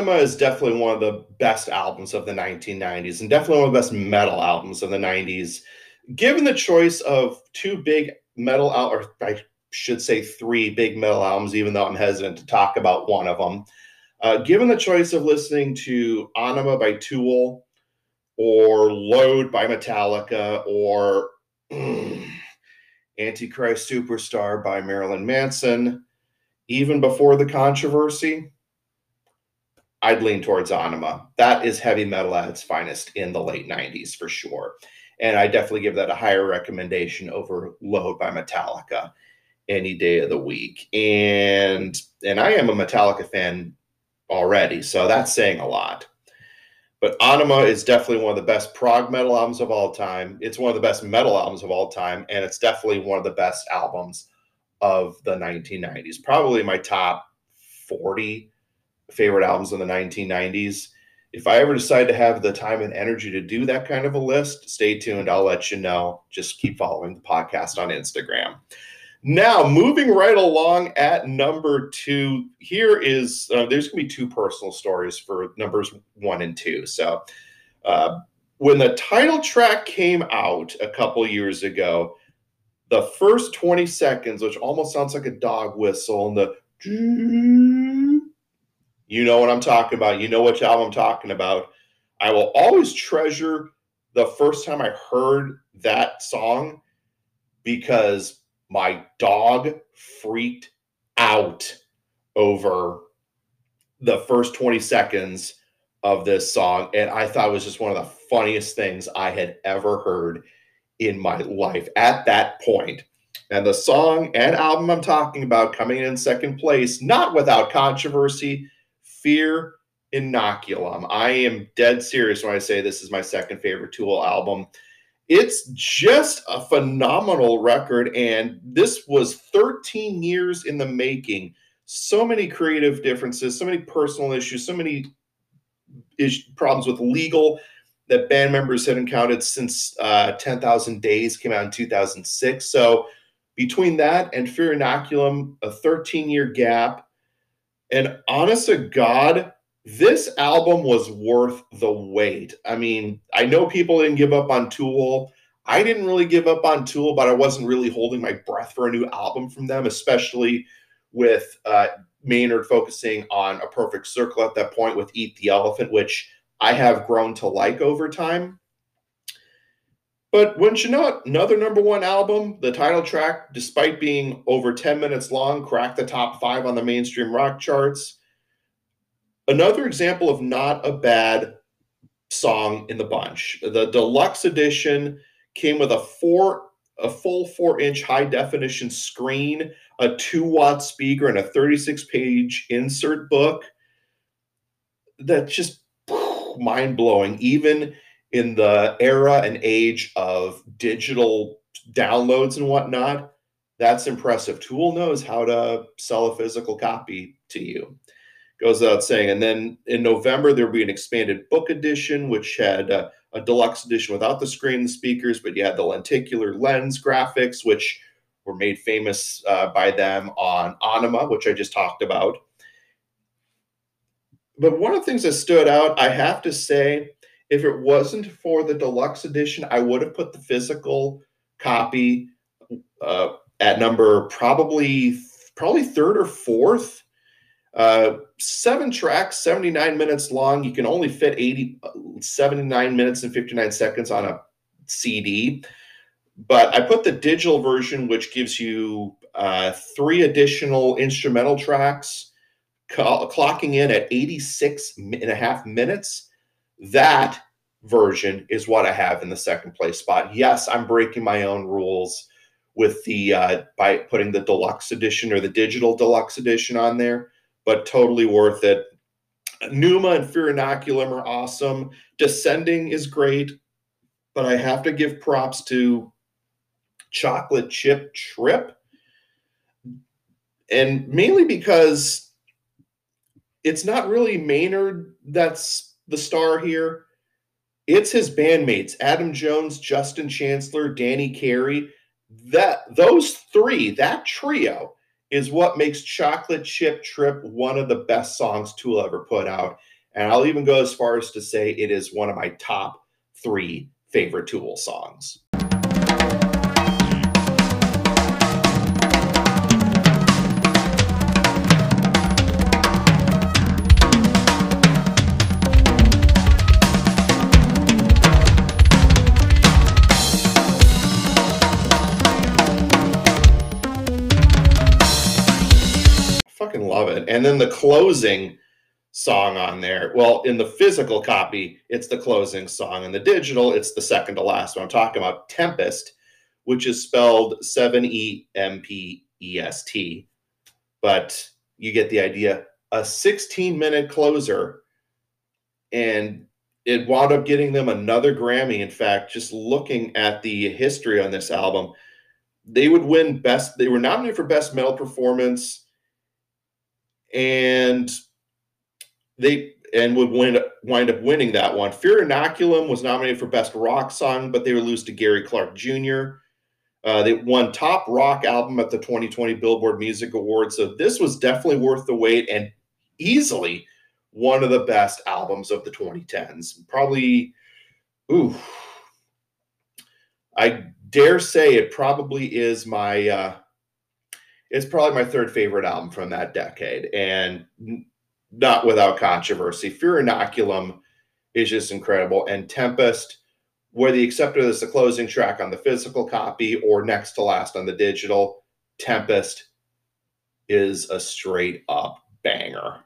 Ænima is definitely one of the best albums of the 1990s and definitely one of the best metal albums of the 90s. Given the choice of two big metal al- or I should say three big metal albums, even though I'm hesitant to talk about one of them. Uh, given the choice of listening to Ænima by Tool or Load by Metallica or (clears throat) Antichrist Superstar by Marilyn Manson, even before the controversy, I'd lean towards Ænima. That is heavy metal at its finest in the late 90s for sure. And I definitely give that a higher recommendation over Load by Metallica any day of the week. And and I am a Metallica fan already, so that's saying a lot. But Ænima is definitely one of the best prog metal albums of all time. It's one of the best metal albums of all time, and it's definitely one of the best albums of the 1990s. Probably my top 40 favorite albums in the 1990s. If I ever decide to have the time and energy to do that kind of a list, stay tuned. I'll let you know. Just keep following the podcast on Instagram. Now, moving right along at number two, here is uh, there's to be two personal stories for numbers one and two. So, uh, when the title track came out a couple years ago, the first 20 seconds, which almost sounds like a dog whistle, and the you know what I'm talking about. You know which album I'm talking about. I will always treasure the first time I heard that song because my dog freaked out over the first 20 seconds of this song. And I thought it was just one of the funniest things I had ever heard in my life at that point. And the song and album I'm talking about coming in second place, not without controversy, Fear Inoculum. I am dead serious when I say this is my second favorite Tool album. It's just a phenomenal record, and this was 13 years in the making. So many creative differences, so many personal issues, so many is- problems with legal that band members had encountered since uh, 10,000 Days came out in 2006. So between that and Fear Inoculum, a 13 year gap, and honest to God, this album was worth the wait. I mean, I know people didn't give up on Tool. I didn't really give up on Tool, but I wasn't really holding my breath for a new album from them, especially with uh, Maynard focusing on a perfect circle at that point with Eat the Elephant, which I have grown to like over time. But wouldn't you know it, another number one album, the title track, despite being over 10 minutes long, cracked the top five on the mainstream rock charts. Another example of not a bad song in the bunch. The deluxe edition came with a four a full four inch high definition screen, a two watt speaker, and a 36 page insert book. That's just mind blowing. Even in the era and age of digital downloads and whatnot, that's impressive. Tool knows how to sell a physical copy to you. Goes without saying. And then in November, there'll be an expanded book edition, which had uh, a deluxe edition without the screen and speakers, but you had the lenticular lens graphics, which were made famous uh, by them on Ænima, which I just talked about. But one of the things that stood out, I have to say, if it wasn't for the deluxe edition, I would have put the physical copy uh, at number probably probably third or fourth. Uh, seven tracks, 79 minutes long. You can only fit 80, 79 minutes and 59 seconds on a CD. But I put the digital version, which gives you uh, three additional instrumental tracks, clocking in at 86 and a half minutes. That version is what I have in the second place spot. Yes, I'm breaking my own rules with the uh, by putting the deluxe edition or the digital deluxe edition on there, but totally worth it. Pneuma and Fear Inoculum are awesome. Descending is great, but I have to give props to Chocolate Chip Trip. And mainly because it's not really Maynard that's the star here. It's his bandmates, Adam Jones, Justin Chancellor, Danny Carey that those three, that trio, is what makes Chocolate Chip Trip one of the best songs Tool ever put out. And I'll even go as far as to say it is one of my top three favorite Tool songs. And then the closing song on there. Well, in the physical copy, it's the closing song. In the digital, it's the second to last one. I'm talking about Tempest, which is spelled 7 E M P E S T. But you get the idea. A 16 minute closer. And it wound up getting them another Grammy. In fact, just looking at the history on this album, they would win best, they were nominated for best metal performance and they and would wind up, wind up winning that one. Fear Inoculum was nominated for Best Rock Song, but they were lose to Gary Clark Jr. Uh, they won Top Rock Album at the 2020 Billboard Music Awards. So this was definitely worth the wait and easily one of the best albums of the 2010s. Probably, ooh, I dare say it probably is my uh, it's probably my third favorite album from that decade, and not without controversy. Fear Inoculum is just incredible, and Tempest, whether you accept it as the closing track on the physical copy or next to last on the digital, Tempest is a straight up banger.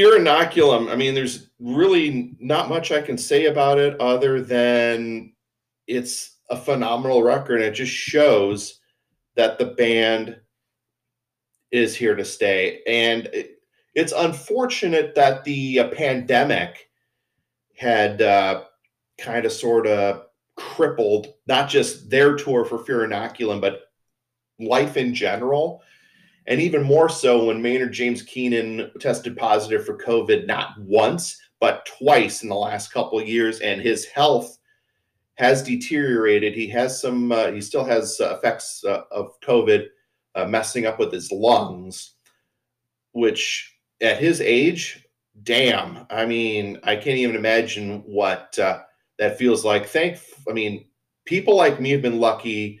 Fear Inoculum, I mean, there's really not much I can say about it other than it's a phenomenal record. And it just shows that the band is here to stay. And it, it's unfortunate that the uh, pandemic had uh, kind of sort of crippled not just their tour for Fear Inoculum, but life in general and even more so when Maynard James Keenan tested positive for COVID not once, but twice in the last couple of years, and his health has deteriorated. He has some, uh, he still has uh, effects uh, of COVID uh, messing up with his lungs, which at his age, damn, I mean, I can't even imagine what uh, that feels like. Thank, I mean, people like me have been lucky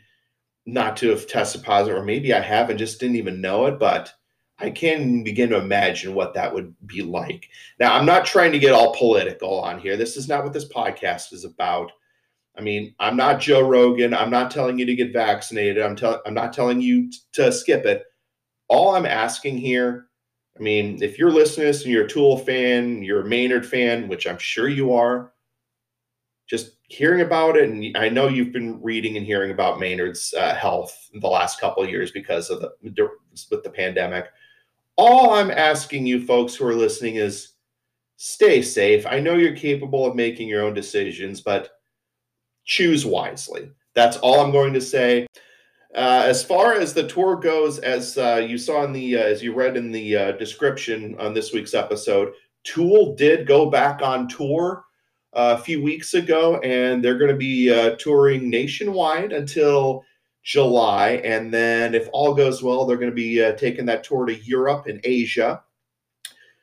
not to have tested positive, or maybe I have and just didn't even know it, but I can begin to imagine what that would be like. Now, I'm not trying to get all political on here. This is not what this podcast is about. I mean, I'm not Joe Rogan. I'm not telling you to get vaccinated. I'm telling I'm not telling you t- to skip it. All I'm asking here, I mean, if you're listening to this and you're a Tool fan, you're a Maynard fan, which I'm sure you are, just hearing about it, and I know you've been reading and hearing about Maynard's uh, health the last couple of years because of the with the pandemic. All I'm asking you folks who are listening is stay safe. I know you're capable of making your own decisions, but choose wisely. That's all I'm going to say. Uh, as far as the tour goes, as uh, you saw in the, uh, as you read in the uh, description on this week's episode, Tool did go back on tour a few weeks ago, and they're going to be uh, touring nationwide until July. And then, if all goes well, they're going to be taking that tour to Europe and Asia.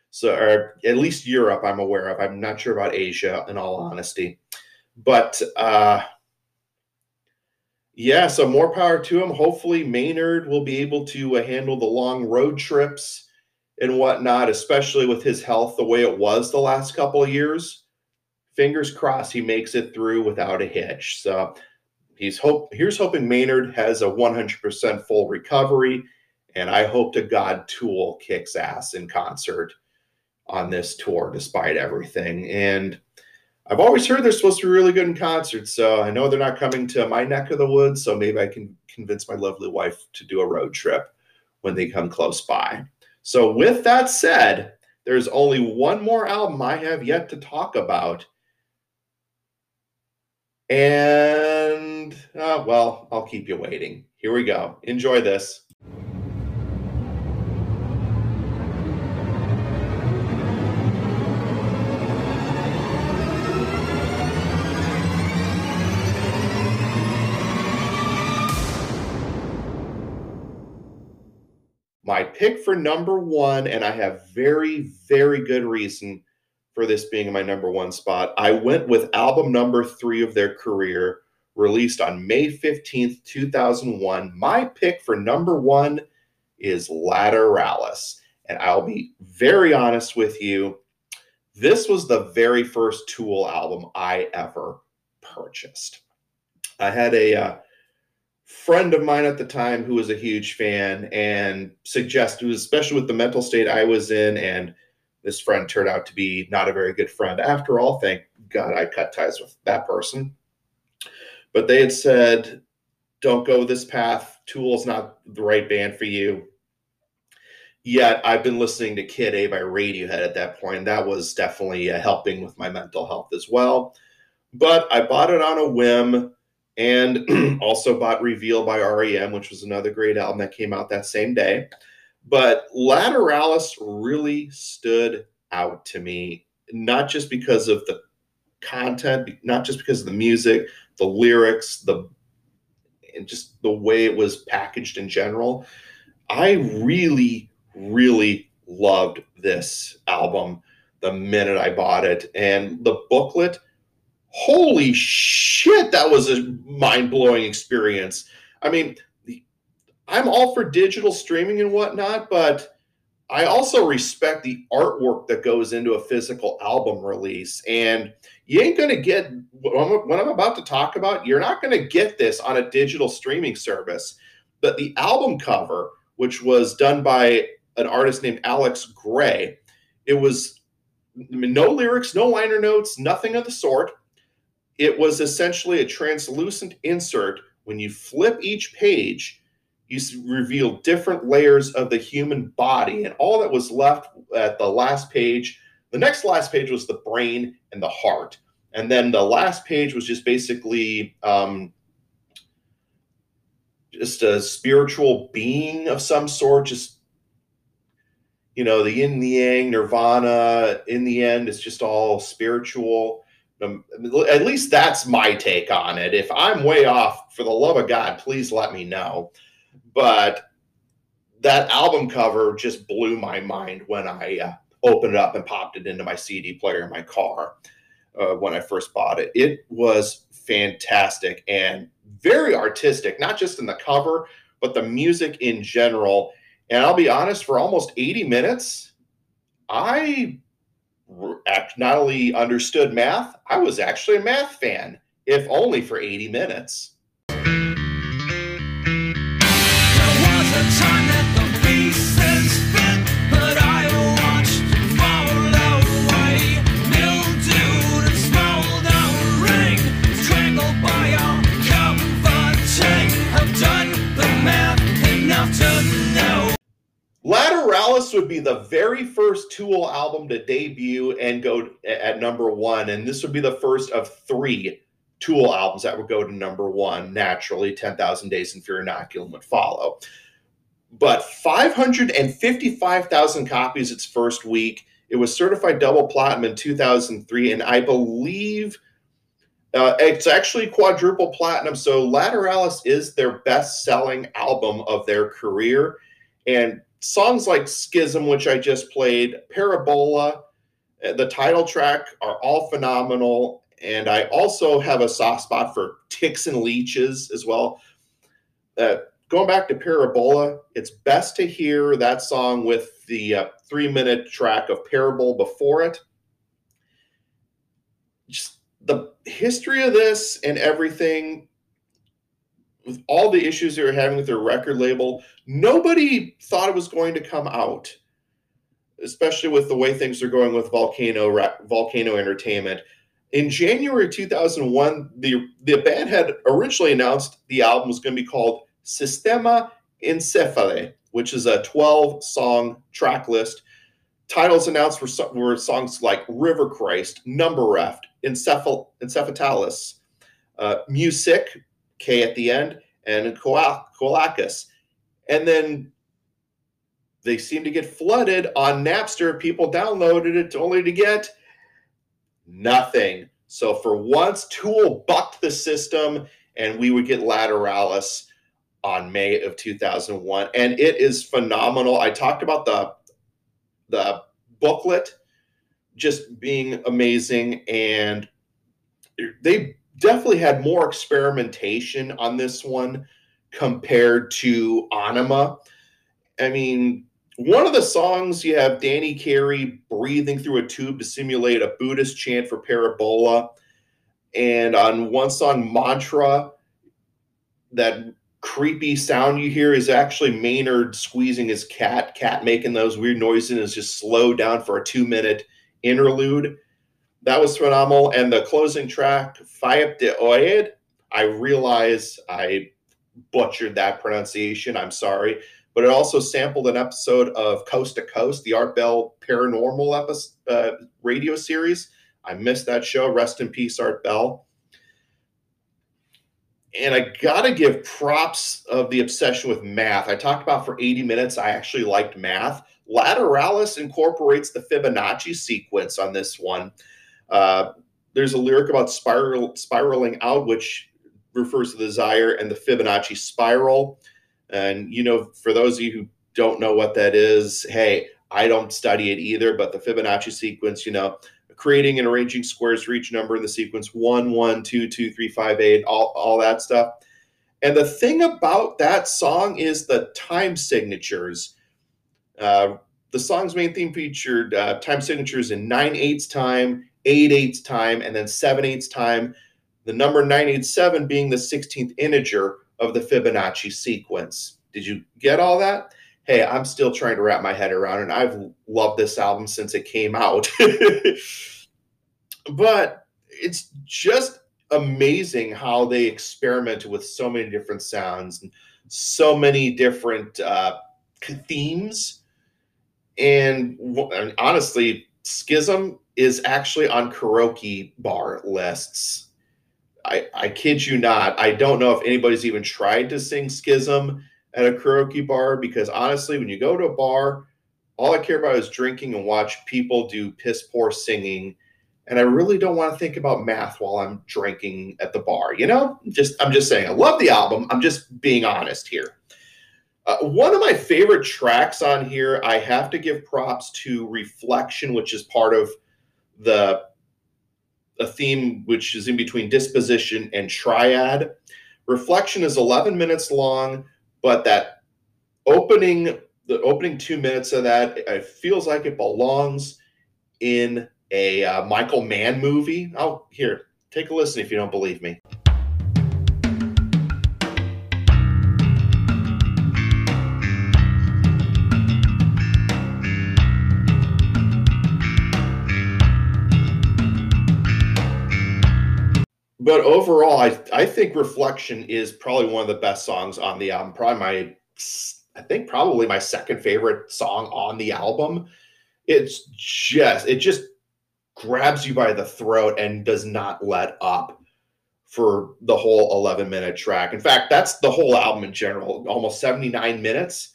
So, or at least Europe, I'm aware of. I'm not sure about Asia, in all honesty. But yeah, so more power to him. Hopefully, Maynard will be able to uh, handle the long road trips and whatnot, especially with his health the way it was the last couple of years. Fingers crossed he makes it through without a hitch. So he's hope here's hoping Maynard has a 100% full recovery, and I hope to God Tool kicks ass in concert on this tour despite everything. And I've always heard they're supposed to be really good in concert, so I know they're not coming to my neck of the woods, so maybe I can convince my lovely wife to do a road trip when they come close by. So, with that said, there's only one more album I have yet to talk about. And, uh, well, I'll keep you waiting. Here we go. Enjoy this. my pick for number one, and I have very, very good reason for this being my number one spot. I went with album number three of their career, released on May 15th, 2001. My pick for number one is Lateralus. And I'll be very honest with you. This was the very first Tool album I ever purchased. I had a uh, friend of mine at the time who was a huge fan and suggested, especially with the mental state I was in, and this friend turned out to be not a very good friend. After all, thank God I cut ties with that person. But they had said, don't go this path. Tool's not the right band for you. Yet I've been listening to Kid A by Radiohead at that point. That was definitely uh, helping with my mental health as well. But I bought it on a whim and (clears throat) also bought Reveal by REM, which was another great album that came out that same day. But Lateralus really stood out to me, not just because of the content, not just because of the music, the lyrics, the and just the way it was packaged in general. I really, really loved this album the minute I bought it. And the booklet holy shit, that was a mind blowing experience. I mean, I'm all for digital streaming and whatnot, but I also respect the artwork that goes into a physical album release. And you ain't going to get what I'm about to talk about, you're not going to get this on a digital streaming service. But the album cover, which was done by an artist named Alex Grey, it was no lyrics, no liner notes, nothing of the sort. It was essentially a translucent insert. When you flip each page, you reveal different layers of the human body. And all that was left at the last page, the next last page was the brain and the heart. And then the last page was just basically um, just a spiritual being of some sort, just you know, the yin, the yang, nirvana. In the end, it's just all spiritual. Um, at least that's my take on it. If I'm way off, for the love of God, please let me know. But that album cover just blew my mind when I uh, opened it up and popped it into my CD player in my car uh, when I first bought it. It was fantastic and very artistic, not just in the cover, but the music in general. And I'll be honest, for almost 80 minutes, I not only understood math, I was actually a math fan, if only for 80 minutes. Would be the very first Tool album to debut and go at number one. And this would be the first of three Tool albums that would go to number one. Naturally, 10,000 Days in Fear Inoculum would follow. But 555,000 copies its first week. It was certified double platinum in 2003. And I believe uh, it's actually quadruple platinum. So Lateralus is their best selling album of their career. And songs like Schism, which I just played, Parabola, uh, the title track are all phenomenal. And I also have a soft spot for Ticks and Leeches as well. Uh, going back to Parabola, it's best to hear that song with the uh, three minute track of Parable before it. Just the history of this and everything with all the issues they were having with their record label, nobody thought it was going to come out, especially with the way things are going with Volcano Volcano Entertainment. In January 2001, the, the band had originally announced the album was going to be called Systema Encéphale, which is a 12 song track list. Titles announced were, were songs like River Christ, Number Reft, Encephal, Encephatalis, uh, Music, K at the end, and Koalakis. And then they seem to get flooded on Napster. People downloaded it only to get nothing. So for once, Tool bucked the system, and we would get Lateralus on May of 2001, and it is phenomenal. I talked about the the booklet just being amazing. And they definitely had more experimentation on this one compared to Ænima. I mean, one of the songs you have Danny Carey breathing through a tube to simulate a Buddhist chant for parabola. And on one song, Mantra, that creepy sound you hear is actually Maynard squeezing his cat, cat making those weird noises and is just slowed down for a two minute interlude. That was phenomenal. And the closing track, Faaip de Oiad, I realize I butchered that pronunciation. I'm sorry. But it also sampled an episode of Coast to Coast, the Art Bell Paranormal episode, uh, radio series. I missed that show. Rest in peace, Art Bell. And I got to give props of the obsession with math. I talked about for 80 minutes, I actually liked math. Lateralus incorporates the Fibonacci sequence on this one. Uh, there's a lyric about spiral spiraling out, which refers to the desire and the Fibonacci spiral. And you know, for those of you who don't know what that is, hey, I don't study it either, but the Fibonacci sequence, you know, creating and arranging squares for each number in the sequence one, one, two, two, three, five, eight, all, all that stuff. And the thing about that song is the time signatures. Uh, the song's main theme featured uh, time signatures in 9 eighths time, 8 eighths time, and then 7 eighths time. The number 987 being the 16th integer of the Fibonacci sequence. Did you get all that? Hey, I'm still trying to wrap my head around, and I've loved this album since it came out. (laughs) but it's just amazing how they experimented with so many different sounds and so many different uh, themes and, and honestly, Schism is actually on karaoke bar lists. I, I kid you not. I don't know if anybody's even tried to sing Schism at a karaoke bar because honestly, when you go to a bar, all I care about is drinking and watch people do piss poor singing. And I really don't want to think about math while I'm drinking at the bar. You know, just I'm just saying, I love the album. I'm just being honest here. Uh, one of my favorite tracks on here, I have to give props to Reflection, which is part of the a theme which is in between disposition and triad. Reflection is 11 minutes long, but that opening the opening two minutes of that it feels like it belongs in a uh, Michael Mann movie. I'll here take a listen if you don't believe me. But overall, I I think Reflection is probably one of the best songs on the album. Probably my I think probably my second favorite song on the album. It's just it just grabs you by the throat and does not let up for the whole 11 minute track. In fact, that's the whole album in general, almost 79 minutes.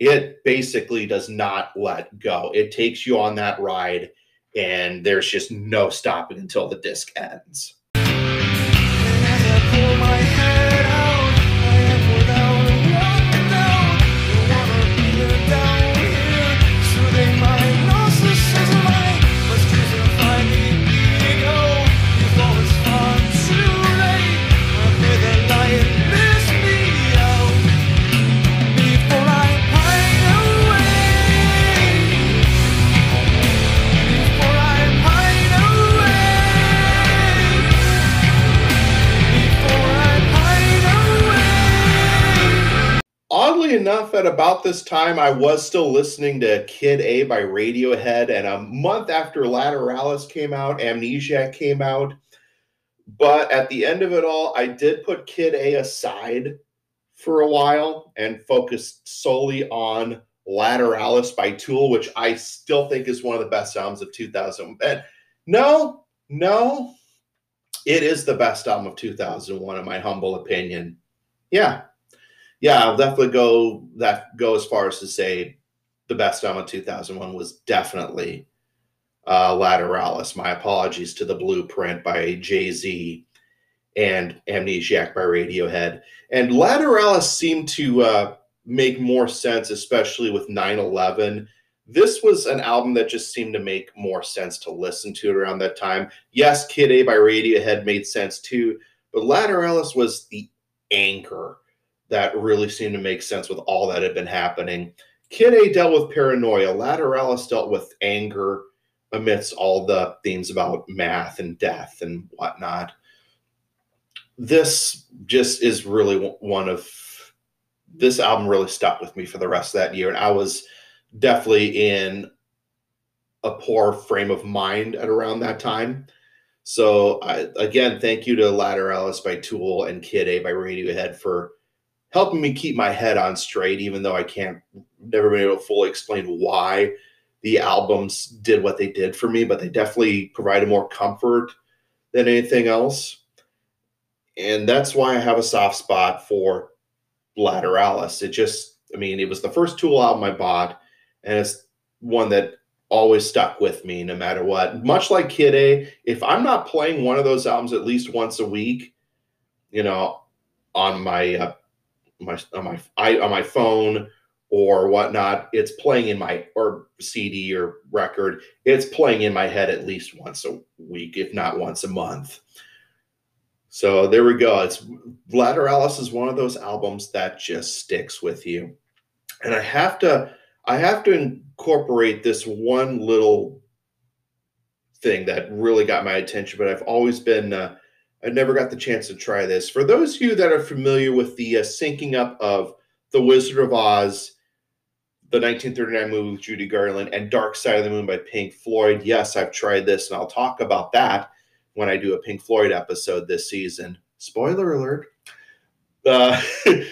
It basically does not let go. It takes you on that ride, and there's just no stopping until the disc ends my enough, at about this time, I was still listening to Kid A by Radiohead, and a month after Lateralus came out, Amnesiac came out. But at the end of it all, I did put Kid A aside for a while and focused solely on Lateralus by Tool, which I still think is one of the best albums of 2000. And no, no, it is the best album of 2001, in my humble opinion. Yeah, yeah, I'll definitely go that go as far as to say the best album of 2001 was definitely uh, Lateralus. My apologies to the Blueprint by Jay Z and Amnesiac by Radiohead. And Lateralus seemed to uh, make more sense, especially with 9 11. This was an album that just seemed to make more sense to listen to around that time. Yes, Kid A by Radiohead made sense too, but Lateralus was the anchor that really seemed to make sense with all that had been happening. Kid A dealt with paranoia. Lateralus dealt with anger amidst all the themes about math and death and whatnot. This just is really one of this album really stuck with me for the rest of that year. And I was definitely in a poor frame of mind at around that time. So I, again, thank you to Lateralus by Tool and Kid A by Radiohead for helping me keep my head on straight, even though I can't never been able to fully explain why the albums did what they did for me, but they definitely provided more comfort than anything else. And that's why I have a soft spot for Lateralus. It just, I mean, it was the first Tool album I bought, and it's one that always stuck with me no matter what. Much like Kid A, if I'm not playing one of those albums at least once a week, you know, on my uh, my on my I, on my phone or whatnot, it's playing in my or CD or record. It's playing in my head at least once a week, if not once a month. So there we go. It's Lateralus is one of those albums that just sticks with you, and I have to I have to incorporate this one little thing that really got my attention. But I've always been uh, I never got the chance to try this. For those of you that are familiar with the uh, syncing up of The Wizard of Oz, the 1939 movie with Judy Garland, and Dark Side of the Moon by Pink Floyd, yes, I've tried this, and I'll talk about that when I do a Pink Floyd episode this season. Spoiler alert. Uh, (laughs)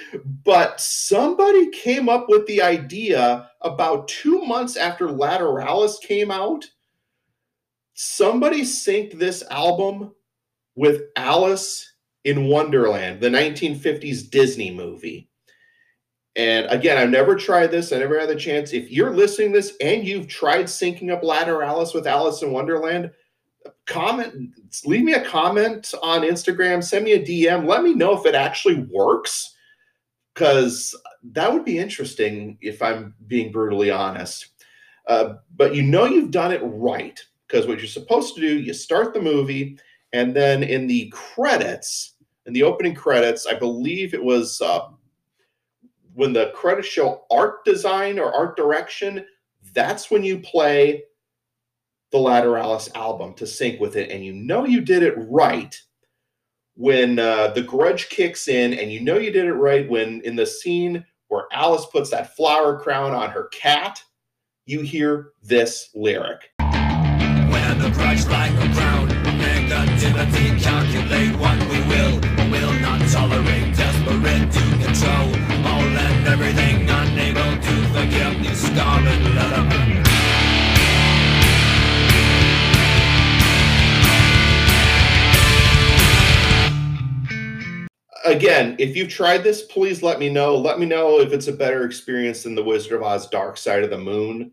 but somebody came up with the idea about two months after Lateralus came out. Somebody synced this album with Alice in Wonderland, the 1950s Disney movie. And again, I've never tried this. I never had the chance. If you're listening this and you've tried syncing up Lateralus with Alice in Wonderland, comment, leave me a comment on Instagram, send me a DM. Let me know if it actually works, because that would be interesting if I'm being brutally honest. Uh, but you know you've done it right, because what you're supposed to do, you start the movie and then in the credits, in the opening credits, I believe it was uh, when the credits show art design or art direction, that's when you play the Lateralus album to sync with it. And you know you did it right when uh, the grudge kicks in, and you know you did it right when in the scene where Alice puts that flower crown on her cat, you hear this lyric. Negativity, calculate what we will or will not tolerate. Desperate to control all and everything, unable scarlet leather. again, if you've tried this, please let me know. Let me know if it's a better experience than the Wizard of Oz Dark Side of the Moon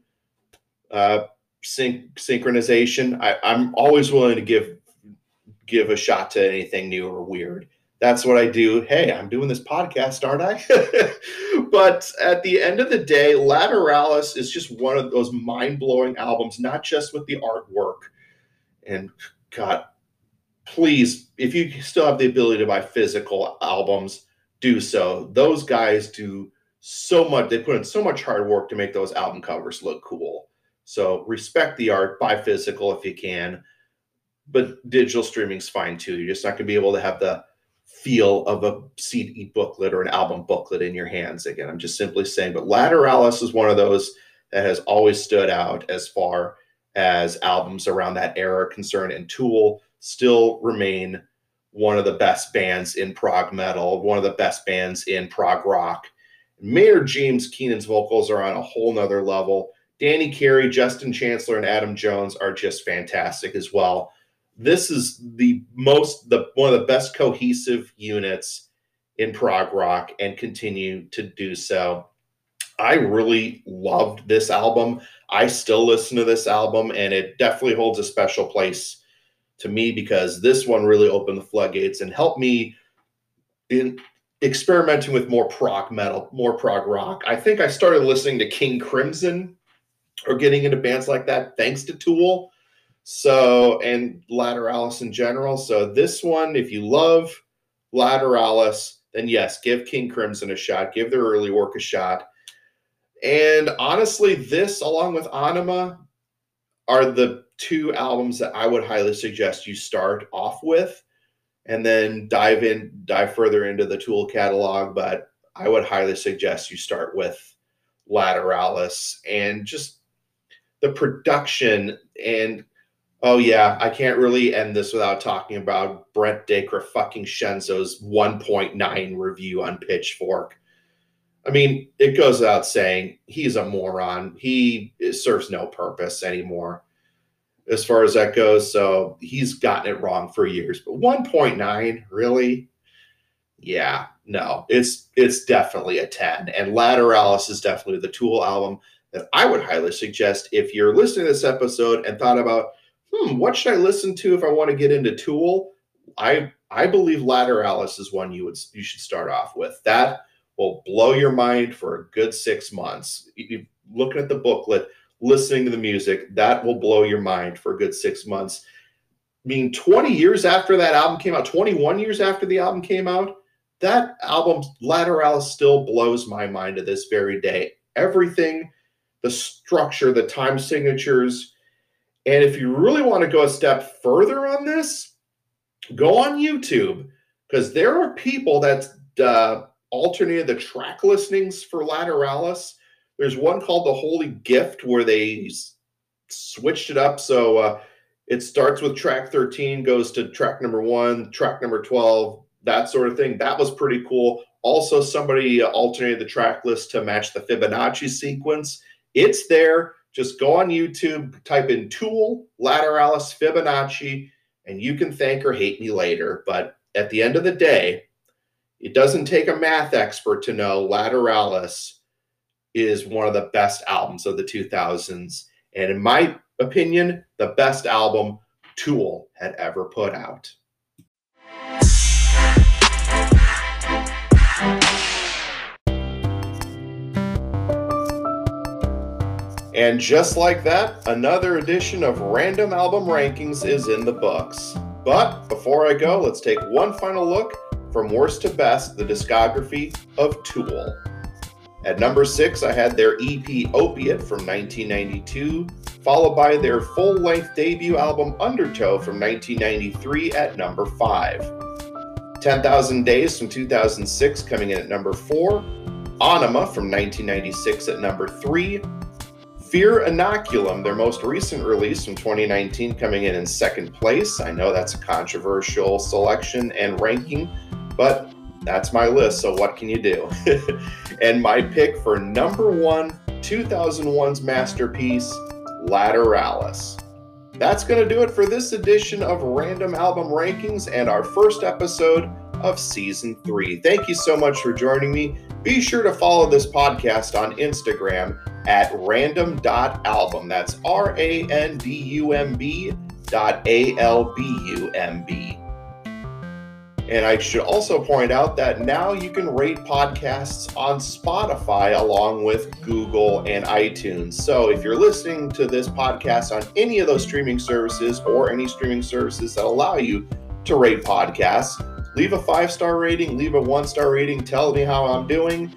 uh, synch- synchronization. I, I'm always willing to give give a shot to anything new or weird. That's what I do. Hey, I'm doing this podcast, aren't I? (laughs) but at the end of the day, Lateralus is just one of those mind blowing albums, not just with the artwork. And God, please, if you still have the ability to buy physical albums, do so. Those guys do so much, they put in so much hard work to make those album covers look cool. So respect the art, buy physical if you can. But digital streaming's fine too. You're just not gonna be able to have the feel of a CD booklet or an album booklet in your hands. Again, I'm just simply saying, but Lateralus is one of those that has always stood out as far as albums around that era are concerned. And Tool still remain one of the best bands in prog metal, one of the best bands in prog rock. Maynard James Keenan's vocals are on a whole nother level. Danny Carey, Justin Chancellor, and Adam Jones are just fantastic as well. This is the most the one of the best cohesive units in prog rock and continue to do so. I really loved this album. I still listen to this album and it definitely holds a special place to me because this one really opened the floodgates and helped me in experimenting with more prog metal, more prog rock. I think I started listening to King Crimson or getting into bands like that thanks to Tool. So, and lateralus in general. So, this one, if you love lateralus, then yes, give King Crimson a shot, give their early work a shot. And honestly, this along with Ænima are the two albums that I would highly suggest you start off with and then dive in dive further into the tool catalog but I would highly suggest you start with Lateralus and just the production and oh yeah I can't really end this without talking about Brent Dacre fucking Shenzo's 1.9 review on Pitchfork I mean, it goes without saying he's a moron. He serves no purpose anymore as far as that goes. So he's gotten it wrong for years. But 1.9, really? Yeah, no, it's it's definitely a 10. And Lateralus is definitely the Tool album that I would highly suggest if you're listening to this episode and thought about, hmm, what should I listen to if I want to get into Tool? I I believe Lateralus is one you would you should start off with. That will blow your mind for a good six months. You, looking at the booklet, listening to the music, that will blow your mind for a good six months. I mean, 20 years after that album came out, 21 years after the album came out, that album, Lateralus, still blows my mind to this very day. Everything, the structure, the time signatures. And if you really want to go a step further on this, go on YouTube because there are people that uh, alternated the track listings for Lateralus there's one called The Holy Gift where they switched it up. So uh, it starts with track 13, goes to track number one, track number 12, that sort of thing. That was pretty cool. Also, somebody alternated the track list to match the Fibonacci sequence. It's there. Just go on YouTube, type in Tool, Lateralus, Fibonacci, and you can thank or hate me later. But at the end of the day, it doesn't take a math expert to know Lateralus is one of the best albums of the 2000s. And in my opinion, the best album Tool had ever put out. And just like that, another edition of Randumb Albumb Rankings is in the books. But before I go, let's take one final look from worst to best the discography of Tool. At number six, I had their EP Opiate from 1992, followed by their full length debut album Undertow from 1993 at number five. 10,000 Days from 2006 coming in at number four. Ænima from 1996 at number three. Fear Inoculum, their most recent release from 2019, coming in in second place. I know that's a controversial selection and ranking, but that's my list. So what can you do? (laughs) and my pick for number one 2001's masterpiece, Lateralus. That's going to do it for this edition of Randumb Albumb Rankings and our first episode of Season 3. Thank you so much for joining me. Be sure to follow this podcast on Instagram at randumb.albumb. That's R A N D U M B dot A L B U M B. And I should also point out that now you can rate podcasts on Spotify along with Google and iTunes. So if you're listening to this podcast on any of those streaming services or any streaming services that allow you to rate podcasts, leave a five star rating, leave a one star rating, tell me how I'm doing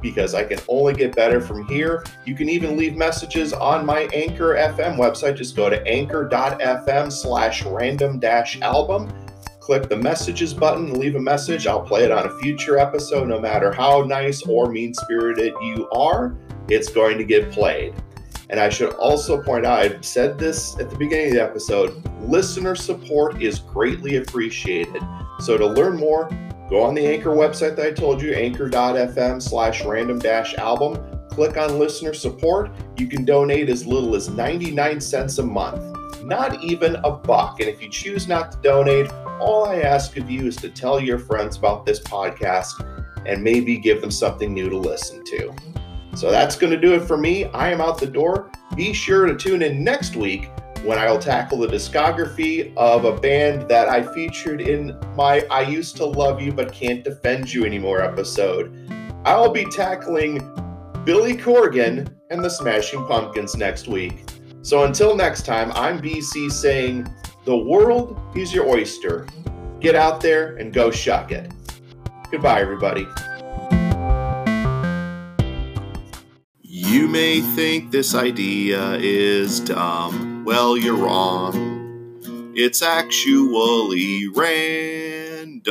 because I can only get better from here. You can even leave messages on my Anchor FM website. Just go to anchor.fm slash randumb dash albumb click the messages button leave a message. I'll play it on a future episode. No matter how nice or mean spirited you are, it's going to get played. And I should also point out, I've said this at the beginning of the episode listener support is greatly appreciated. So to learn more, go on the Anchor website that I told you, anchor.fm slash randumb dash albumb. Click on listener support. You can donate as little as 99 cents a month, not even a buck. And if you choose not to donate, all I ask of you is to tell your friends about this podcast and maybe give them something new to listen to. So that's going to do it for me. I am out the door. Be sure to tune in next week when I will tackle the discography of a band that I featured in my I Used to Love You But Can't Defend You Anymore episode. I'll be tackling Billy Corgan and the Smashing Pumpkins next week. So until next time, I'm BC saying, the world is your oyster. Get out there and go shuck it. Goodbye, everybody. You may think this idea is dumb. Well, you're wrong. It's actually random.